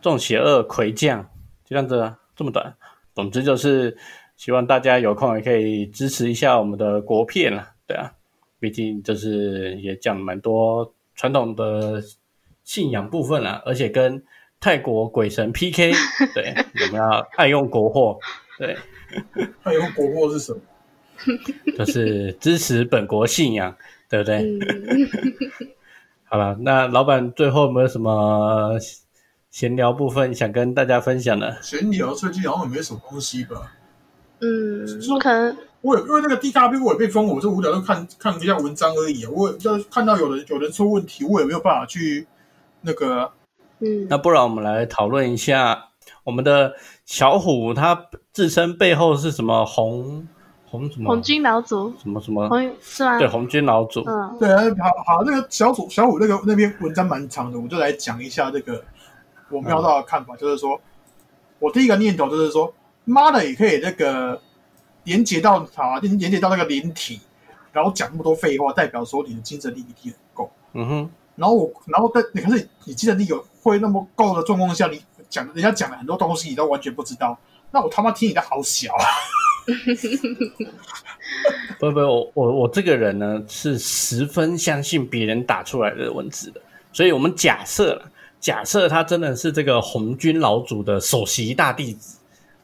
中邪恶》魁将，就这样子啊。这么短。总之就是希望大家有空也可以支持一下我们的国片了，对啊，毕竟就是也讲蛮多传统的信仰部分啦，而且跟泰国鬼神 PK，对，(laughs) 我们要爱用国货，对，爱用国货是什么？(laughs) 就是支持本国信仰，对不对？嗯，(laughs) 好了，那老板最后有没有什么闲聊部分想跟大家分享的？闲聊最近好像也没什么东西吧。嗯，可能我也因为那个 D 卡 B 我也被封，我就无聊就看看一下文章而已啊。我也就看到有人有人出问题，我也没有办法去那个嗯那不然我们来讨论一下我们的小虎，他自身背后是什么红红什么红军老祖什么什么？红是吗？对，红军老祖。嗯对啊，好好，那个小虎小虎那个那篇文章蛮长的，我就来讲一下这个我瞄到的看法，就是说我第一个念头就是说，妈的也可以那个连接到好连连接到那个灵体，然后讲那么多废话，代表说你的精神力一定很够。嗯哼，然后我，然后但你可是你精神力有会那么够的状况下，你讲人家讲了很多东西，你都完全不知道，那我他妈听你的好小啊！(laughs) 不不，我我我这个人呢是十分相信别人打出来的文字的，所以我们假设了，假设他真的是这个红军老祖的首席大弟子，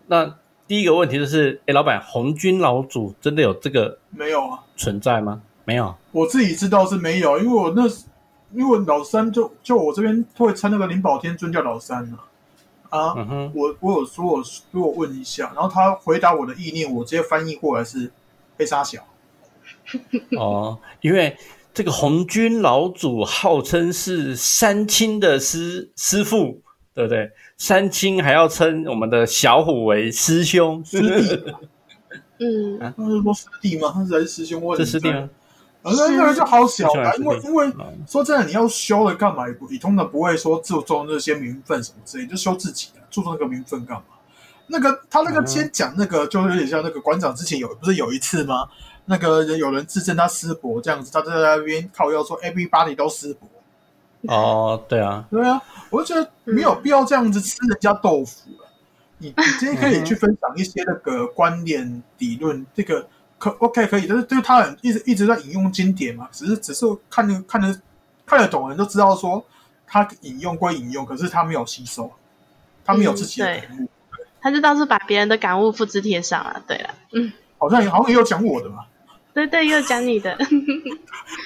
那第一个问题就是，哎，老板，红军老祖真的有这个没有啊，存在吗？没有。我自己知道是没有，因为我那因为老三就就我这边会称那个灵宝天尊叫老三啊。啊，我我有说我如果问一下，然后他回答我的意念，我直接翻译过来是被杀小。哦，因为这个红军老祖号称是三清的师师傅，对不对？三清还要称我们的小虎为师兄，师弟，嗯他是说师弟吗？他是还是师兄？我也不知道这师弟吗？反正那个就好小啊，因为因为嗯说真的，你要修了干嘛？也不，你通常不会说注重那些名分什么之类，就修自己的，注重那个名分干嘛？那个他那个嗯先讲那个，就有点像那个馆长之前有不是有一次吗？那个人有人自称他师伯这样子，他就在那边靠腰说 everybody 都师伯。哦，对啊，对啊，我就觉得没有必要这样子吃人家豆腐了。你你今天可以去分享一些那个观念理论，这个可 OK 可以，但是就是他很一直一直在引用经典嘛，只是只是看得看得看得懂的人都知道说他引用归引用，可是他没有吸收，他没有自己的嗯感悟，他就倒是把别人的感悟复制贴上了。对了，嗯，好像好像也有讲我的嘛。对对，又讲你的，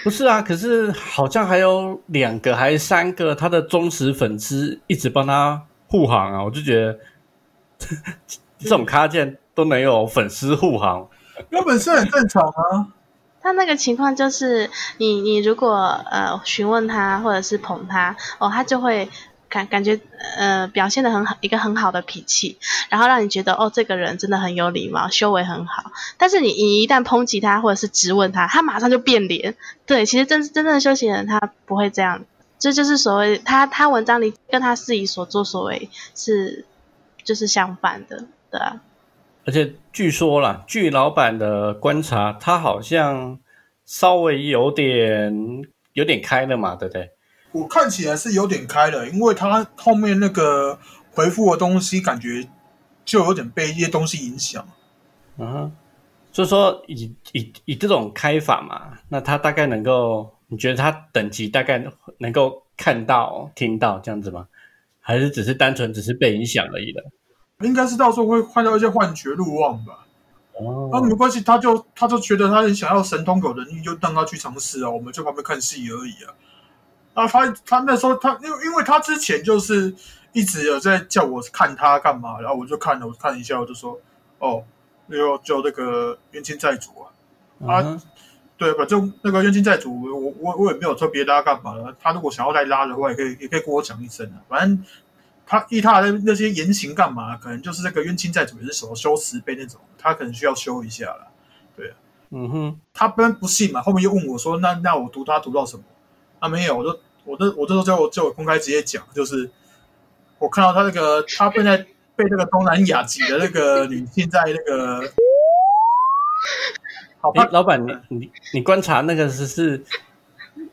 不是啊，可是好像还有两个还是三个他的忠实粉丝一直帮他护航啊，我就觉得 (laughs) 这种咖件都能有粉丝护航，根本是很正常啊。他那个情况就是你你如果呃询问他或者是捧他哦，他就会感感觉呃表现的很好，一个很好的脾气，然后让你觉得哦这个人真的很有礼貌，修为很好。但是你你一旦抨击他或者是质问他，他马上就变脸。对，其实真真正的修行人他不会这样，这就是所谓他他文章里跟他自己所作所为是就是相反的，对啊。而且据说啦，据老板的观察，他好像稍微有点有点开了嘛，对不对？我看起来是有点开了，因为他后面那个回复的东西，感觉就有点被一些东西影响。嗯哼，所以说以以以这种开法嘛，那他大概能够，你觉得他等级大概能够看到、听到这样子吗？还是只是单纯只是被影响而已的？应该是到时候会看到一些幻觉、路望吧。哦那、没关系，他就他就觉得他很想要神通有能力，就让他去尝试啊，我们就旁边看戏而已啊。啊，他他那时候他因为因为他之前就是一直有在叫我看他干嘛，然后我就看了，我看一下，我就说哦，就就那个冤亲债主啊，啊对，反正那个冤亲债主，我我我也没有特别拉干嘛的。他如果想要再拉的话，也可以也可以跟我讲一声啊。反正他依他的那些言行干嘛，可能就是这个冤亲债主也是什么修慈悲那种，他可能需要修一下了。对嗯哼，他不然不信嘛，后面又问我说：“那那我读他读到什么？”啊，没有，我就我这我这时候就就公开直接讲，就是我看到他那个他被在被那个东南亚籍的那个女性在那个，(laughs) 好，吧，老板，你你你观察那个是是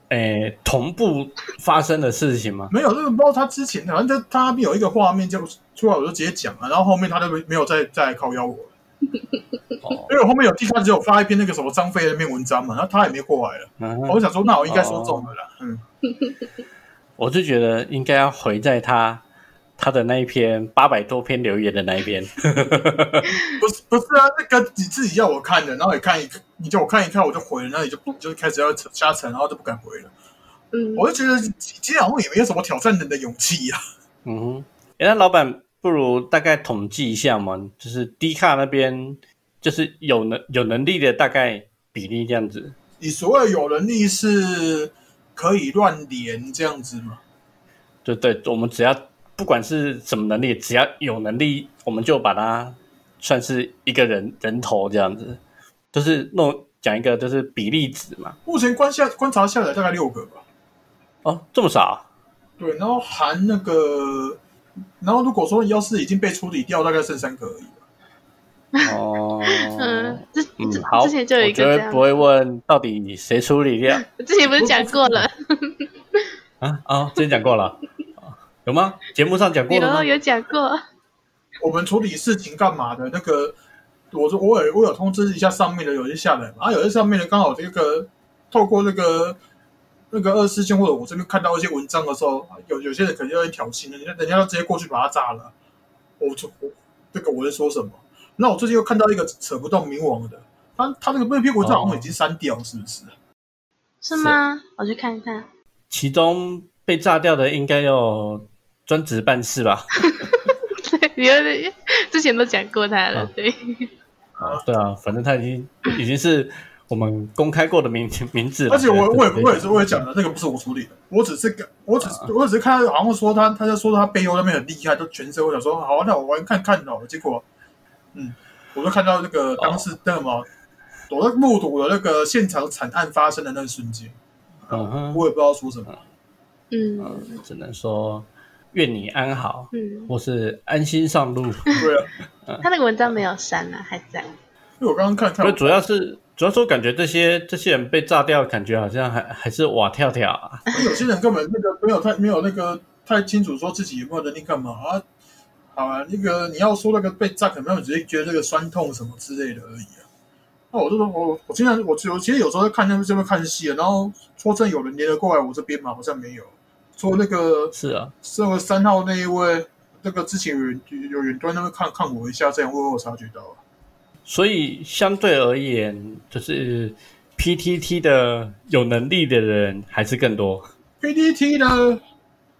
诶同步发生的事情吗？没有，就是包括他之前好像就他那边有一个画面就出来，我就直接讲了，然后后面他就没没有再再靠邀我 (laughs) 因为我后面有地方只有发一篇那个什么张飞的那篇文章嘛，然后他也没过来了，嗯我想说那我应该说中了啦，嗯，我就觉得应该要回在他他的那一篇八百多篇留言的那一边。(laughs) 不是不是啊，那个你自己要我看的，然后也看一你叫我看一看我就回了，然后你就你就开始要下沉，然后就不敢回了，嗯，我就觉得今天好像也没有什么挑战人的勇气呀、(laughs) 嗯哼，诶那老板不如大概统计一下嘛，就是低卡那边就是有能有能力的大概比例这样子。你所谓有能力是可以乱连这样子吗？对对，我们只要不管是什么能力，只要有能力，我们就把它算是一个人人头这样子，就是弄讲一个就是比例值嘛。目前观下观察下来大概六个吧。哦，这么少啊、对，然后含那个，然后如果说要是已经被处理掉，大概剩三个而已。哦，(laughs) 嗯，之前就有一个这样不，会问到底谁处理掉 (laughs) 之前不是讲过了，(laughs) 啊啊，之前讲过了，啊有吗？节目上讲过了吗有？有讲过，我们处理事情干嘛的？那个，我说我有我有通知一下上面的，有些下来嘛，啊，有些上面的刚好这个透过那个那个二师兄或者我这边看到一些文章的时候，有有些人可能有点挑衅，人家人家要直接过去把他炸了。我就我这个我在说什么？那我最近又看到一个扯不动冥王的，他他那个那篇文章好像已经删掉，是不是？是吗？我去看一看。其中被炸掉的应该有专职办事吧？(laughs) 对，你有点之前都讲过他了，啊对，啊，对啊，反正他已经已经是我们公开过的名名字了。而且我我也我也是我也讲了，那个不是我处理的，我只是跟我只是我只是看到好像说他他就说他背后那边很厉害，就全身我想说好，啊那我玩看看好了，结果嗯，我就看到那个当时那个嘛，我在目睹了那个现场惨案发生的那个瞬间，嗯哼，我也不知道说什么。嗯嗯，只能说愿你安好，嗯，或是安心上路。对啊，(laughs) 他那个文章没有删啊，还在。因为我刚刚看看不，主要是主要是我感觉这些这些人被炸掉，感觉好像还还是瓦跳跳啊。有些人根本那个没有太没有那个太清楚说自己有没有能力干嘛啊。好啊，那个你要说那个被炸，可能他们只是觉得这个酸痛什么之类的而已啊。那我就说，我我经常我我其实有时候在看那边这边看戏啊，然后说真有人连得过来我这边嘛，好像没有。说那个是啊，身为三号那一位，那个之前有人有远端那边看看我一下，这样我有察觉到啊。所以相对而言，就是 PTT 的有能力的人还是更多。PTT 呢，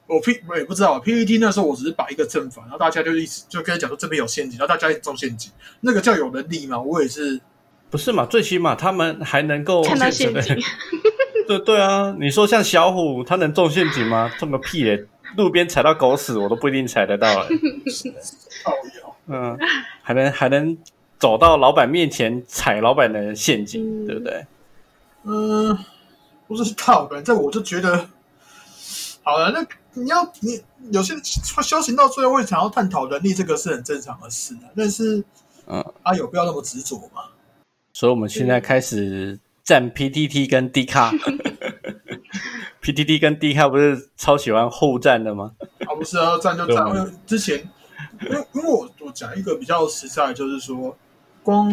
我 P 我也不知道 PPT 那时候我只是摆一个正反，然后大家就一直就跟他讲说这边有陷阱，然后大家一直中陷阱，那个叫有能力嘛？我也是，不是嘛？最起码他们还能够看到陷阱，(laughs) 对对啊，你说像小虎，他能中陷阱吗？中个屁嘞！路边踩到狗屎，我都不一定踩得到。(laughs) 嗯，还能还能走到老板面前踩老板的陷阱，嗯对不对？嗯，不知道，反正我就觉得，好了，那你要你有些修行到最后会想要探讨能力，这个是很正常的事啊。但是，嗯，啊，有必要那么执着吗？所以我们现在开始站 PTT 跟 D 卡 (laughs)，PTT 跟 D 卡不是超喜欢互战的吗？啊，不是啊，站就站。对因为之前，因为因为我我讲一个比较实在，就是说，光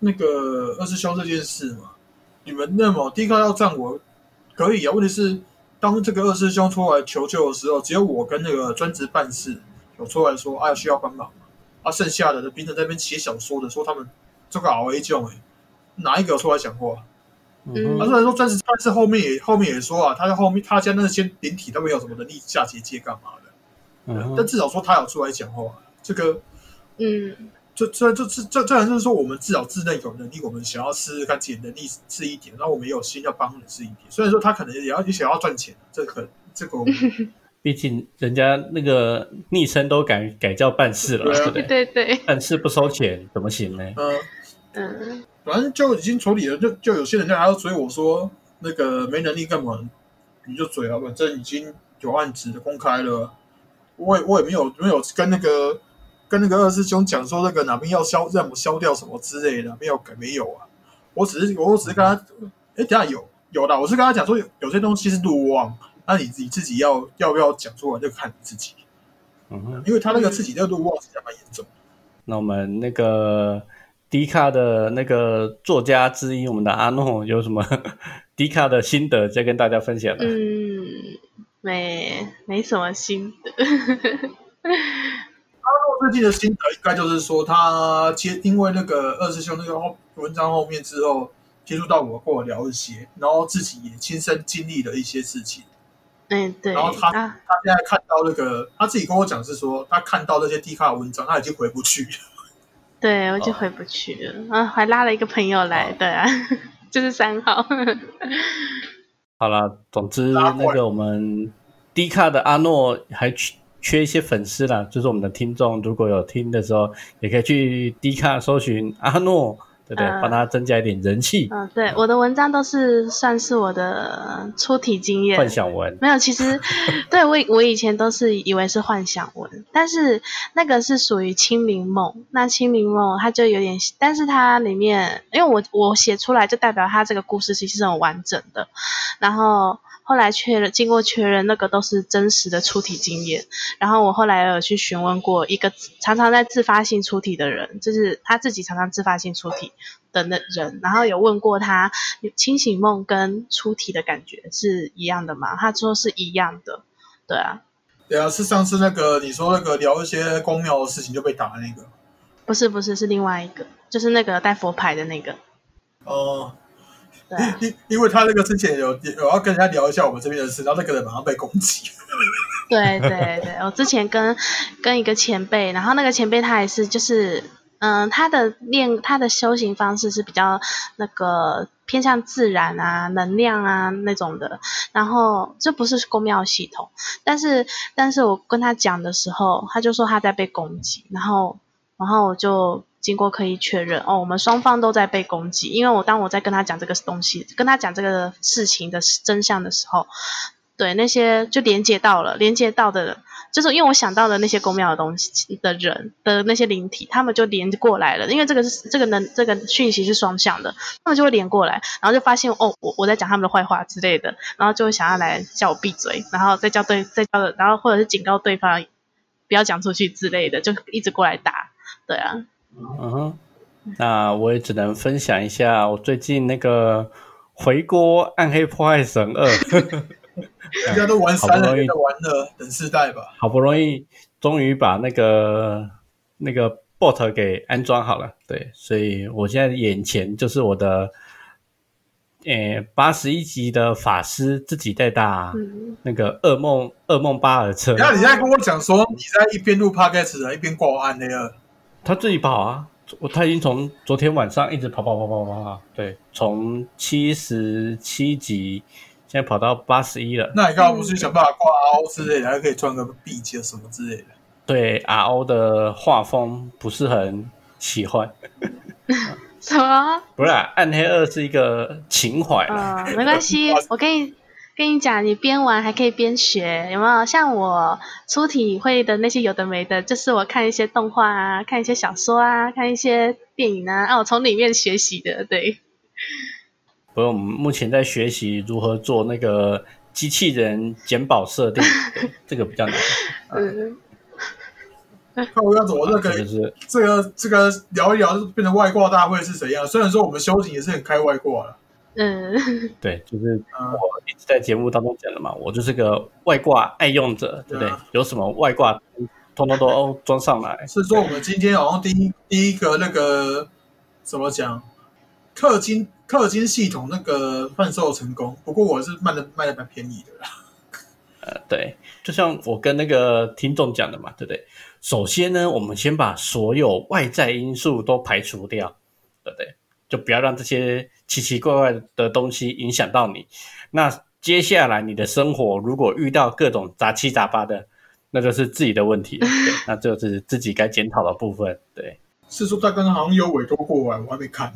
那个二师兄这件事嘛，你们那么第一个要站我可以啊，问题是当这个二师兄出来求救的时候，只有我跟那个专职办事有出来说，啊需要帮忙，啊剩下的平常在那边写小说的说他们这个熬 A 救哎，哪一个有出来讲话？嗯他虽然说钻石，但是后面也后面也说啊，他在后面他家那些灵体都没有什么能力下结界干嘛的。嗯但至少说他有出来讲话，这个嗯这这这这这这然就是说我们至少自认有能力，我们想要试试看自己的能力是一点，然后我们也有心要帮人是一点。虽然说他可能也要也想要赚钱，这个这个我们 (laughs) 毕竟人家那个昵称都改改叫办事了，对啊对不对对？对对，办事不收钱怎么行呢？呃，嗯。反正就已经处理了，就就有些人家还要追我说那个没能力干嘛，你就追啊，反正已经有案子的公开了，我也我也没有没有跟那个跟那个二师兄讲说那个哪边要消让我消掉什么之类的，没有没有啊，我只是我只是跟他，哎，等下有有的，我是跟他讲说有有些东西是路望，那你你自己要要不要讲出来，就看你自己，嗯，因为他那个自己的路望是蛮严重的。那我们那个迪卡的那个作家之一，我们的阿诺有什么 (laughs) 迪卡的心得，再跟大家分享吧。嗯，没没什么心得。阿诺最近的心得应该就是说，他接因为那个二师兄那个后文章后面之后，接触到我，跟我聊一些，然后自己也亲身经历了一些事情。嗯，对。然后他啊，他现在看到那个，他自己跟我讲是说，他看到那些低卡的文章，他已经回不去了。对我就回不去了。啊，还拉了一个朋友来，对啊，(laughs) 就是三号。(laughs) 好了，总之那个我们低卡的阿诺还缺缺一些粉丝啦，就是我们的听众如果有听的时候，也可以去低卡搜寻阿诺，对不对？嗯帮他增加一点人气。嗯，对，我的文章都是算是我的出题经验。幻想文，没有，其实 (laughs) 对我以我以前都是以为是幻想文，但是那个是属于清明梦。那清明梦它就有点，但是它里面，因为我我写出来就代表它这个故事其实是很完整的。然后后来确认，经过确认，那个都是真实的出题经验。然后我后来有去询问过一个常常在自发性出题的人，就是他自己常常自发性出题的那人，然后有问过他，清醒梦跟出题的感觉是一样的吗？他说是一样的，对啊，对啊，是上次那个你说那个聊一些公庙的事情就被打的那个。不是不是是另外一个，就是那个带佛牌的那个，哦、对啊，因 (laughs) 因为他那个之前有有要跟人家聊一下我们这边的事，然后那个人马上被攻击。对对对，我之前跟跟一个前辈，然后那个前辈他也是就是，嗯，他的练他的修行方式是比较那个偏向自然啊、能量啊那种的，然后这不是公庙系统，但是但是我跟他讲的时候，他就说他在被攻击，然后然后我就经过刻意确认，哦，我们双方都在被攻击，因为我当我在跟他讲这个东西，跟他讲这个事情的真相的时候，对那些就连接到了，连接到的，就是因为我想到的那些公庙的东西的人的那些灵体，他们就连过来了，因为这个是这个能这个讯息是双向的，他们就会连过来，然后就发现哦，我我在讲他们的坏话之类的，然后就会想要来叫我闭嘴，然后再叫对再叫，然后或者是警告对方不要讲出去之类的，就一直过来打，对啊，嗯哼，那我也只能分享一下我最近那个回锅《暗黑破坏神二》，大家都玩三了，好不容易你在玩了，等世代吧。好不容易终于把那个那个 bot 给安装好了，对，所以我现在眼前就是我的，诶，八十一级的法师自己在打嗯，那个噩梦噩梦巴尔车，然后你现在跟我讲说你在一边录 podcast 的一边挂我暗那个，他自己跑啊，我他已经从昨天晚上一直跑跑跑跑跑跑，对，从七十七级现在跑到八十一了。那你干嘛不去想办法挂 RO 之类的，还可以赚个币节什么之类的？对 RO 的画风不是很喜欢，(laughs) 什么？不是、啊、暗黑二是一个情怀啦。嗯，没关系，(laughs) 我跟你跟你讲，你边玩还可以边学，有没有？像我出体会的那些有的没的，就是我看一些动画啊，看一些小说啊，看一些电影啊，啊，我从里面学习的，对。不用我们目前在学习如何做那个机器人减保设定，对，(laughs) 这个比较难。嗯，看我要怎么那个这就是这个这个聊一聊，变成外挂大会是怎样？虽然说我们修行也是很开外挂了，嗯，(laughs) 对，就是嗯，我一直在节目当中讲的嘛，我就是个外挂爱用者，对不对对啊？有什么外挂，通通都 (laughs) 装上来。是说我们今天好像第一第一个那个怎么讲，氪金氪金系统那个贩售成功，不过我是卖的卖的蛮便宜的啦。呃，对，就像我跟那个听众讲的嘛，对不对？首先呢，我们先把所有外在因素都排除掉，对不对？就不要让这些奇奇怪怪的东西影响到你。那接下来你的生活如果遇到各种杂七杂八的，那就是自己的问题了，(laughs) 对，那就是自己该检讨的部分，对是说他刚刚好像有委托过来，我还没看。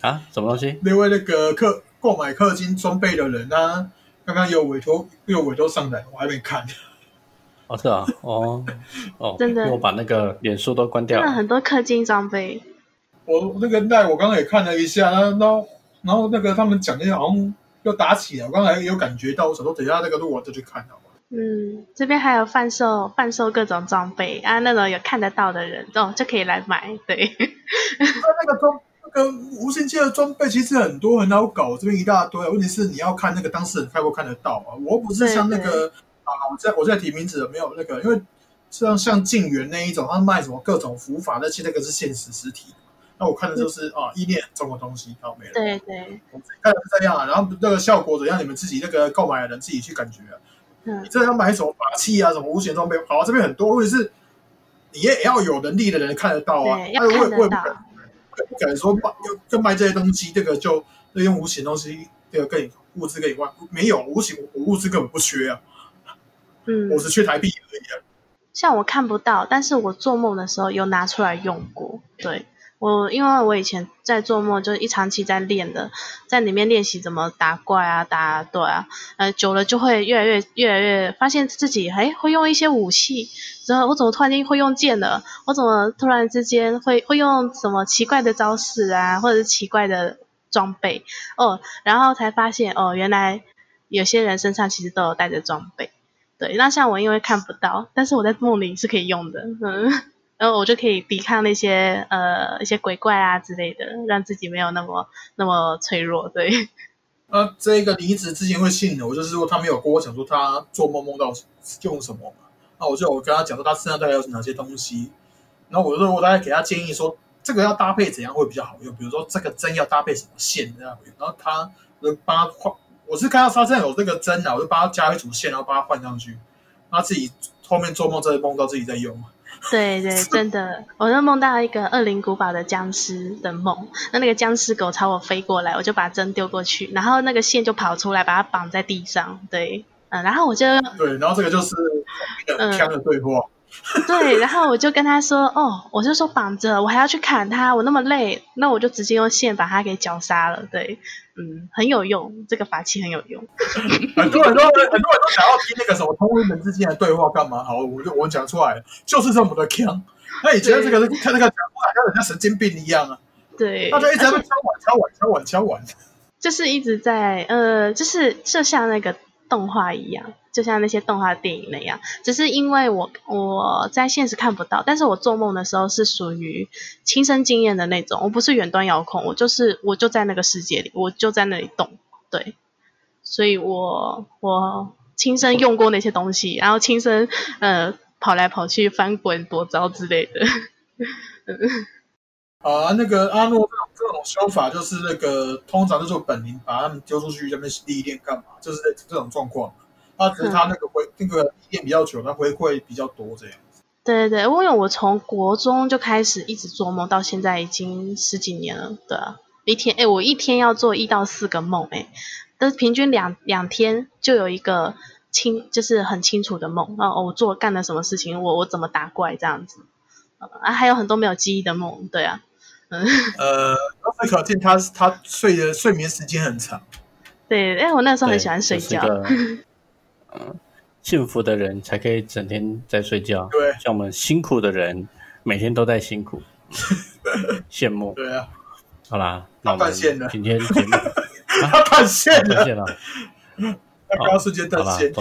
啊，什么东西？另外那个氪购买氪金装备的人，啊刚刚有委托有委托上来，我还没看。哦，是啊，哦哦，(laughs) 真的我把那个脸书都关掉了。真的很多氪金装备，我那个赖我刚刚也看了一下，然后然后那个他们讲那些好像又打起来，我刚才有感觉到，我想说等一下那个录完再去看好吧。嗯，这边还有贩售贩售各种装备啊，那种有看得到的人哦就可以来买。对，那那个装那个无线界的装备其实很多很好搞，这边一大堆。问题是你要看那个当事人看不看得到啊。我不是像那个啊，我在我在提名字没有那个，因为像像晋元那一种，他卖什么各种符法，那些那个是现实实体。那我看的就是啊，意念很重的东西，好没了。对对，我自己看的是这样啊，然后那个效果怎样，你们自己那个购买的人自己去感觉啊。嗯你，这要买什么法器啊，什么无形装备，好、啊，这边很多，问题是你也要有能力的人看得到啊。我看得到也我也不敢，。说卖要就卖这些东西，这个就就用无形东西，这个跟你物资跟你换，没有无形，我物资根本不缺啊，嗯我，只缺台币而已啊。像我看不到，但是我做梦的时候有拿出来用过。对我，因为我以前在做梦，就是一长期在练的，在里面练习怎么打怪啊、打对啊，呃，久了就会越来越、越来越发现自己哎会用一些武器，然后我怎么突然间会用剑了？我怎么突然之间会会用什么奇怪的招式啊，或者是奇怪的装备哦？然后才发现哦，原来有些人身上其实都有带着装备。对，那像我因为看不到，但是我在梦里是可以用的，嗯，然后我就可以抵抗那些呃一些鬼怪啊之类的，让自己没有那么那么脆弱。对，(laughs) 那这个离职之前会信的，我就是说他没有跟我讲说他做梦梦到用什么嘛，那我就我跟他讲说他身上大概有哪些东西，然后我就说我大概给他建议说这个要搭配怎样会比较好用，比如说这个针要搭配什么线这样，然后他我就帮他换，我是看到他身上有这个针啊，我就帮他加一组线，然后帮他换上去，他自己后面做梦真的梦到自己在用。对对，(laughs) 真的，我就梦到一个恶灵古堡的僵尸的梦，那那个僵尸狗朝我飞过来，我就把针丢过去，然后那个线就跑出来，把它绑在地上。对，嗯，然后我就对，然后这个就是很嗯强的对话。(laughs) 对，然后我就跟他说，哦，我就说绑着，我还要去砍它，我那么累，那我就直接用线把它给绞杀了。对，嗯，很有用，这个法器很有用。(laughs) 很多人都很多人都想要听那个什么同人之间的对话干嘛？好，我就我讲出来，就是这么的强。那你觉得这个是看那个讲话像人家神经病一样啊？对，他就一直在敲碗敲碗敲碗敲碗。就是一直在呃，就是就像那个动画一样，就像那些动画电影那样，只是因为我我在现实看不到，但是我做梦的时候是属于亲身经验的那种，我不是远端遥控，我就是我就在那个世界里，我就在那里动，对，所以我我亲身用过那些东西，然后亲身呃跑来跑去翻滚躲招之类的，(laughs) 啊，那个阿诺这种这种修法，就是那个通常就是本灵把他们丢出去这边历练干嘛？就是这种状况。他只是他那个回那个历练比较久，他回馈比较多这样。对对对，因为我从国中就开始一直做梦，到现在已经十几年了，对啊，一天哎，我一天要做一到四个梦，哎，但是平均两两天就有一个清，就是很清楚的梦，然后我做干了什么事情，我我怎么打怪这样子，啊，还有很多没有记忆的梦，对啊，嗯，呃，由此可见他他睡的睡眠时间很长。对，哎，我那时候很喜欢睡觉，幸福的人才可以整天在睡觉，对像我们辛苦的人每天都在辛苦，嗯 (laughs) 羡慕。对啊，好啦，那我们今天节目 (laughs) 他断线了，断线了，他刚刚瞬间断线。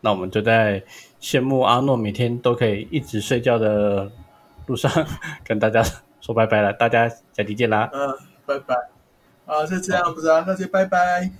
那我们就在羡慕阿诺每天都可以一直睡觉的路上 (laughs) 跟大家说拜拜了，大家下期见啦。嗯，拜拜。啊，是这样子啊，那就拜拜。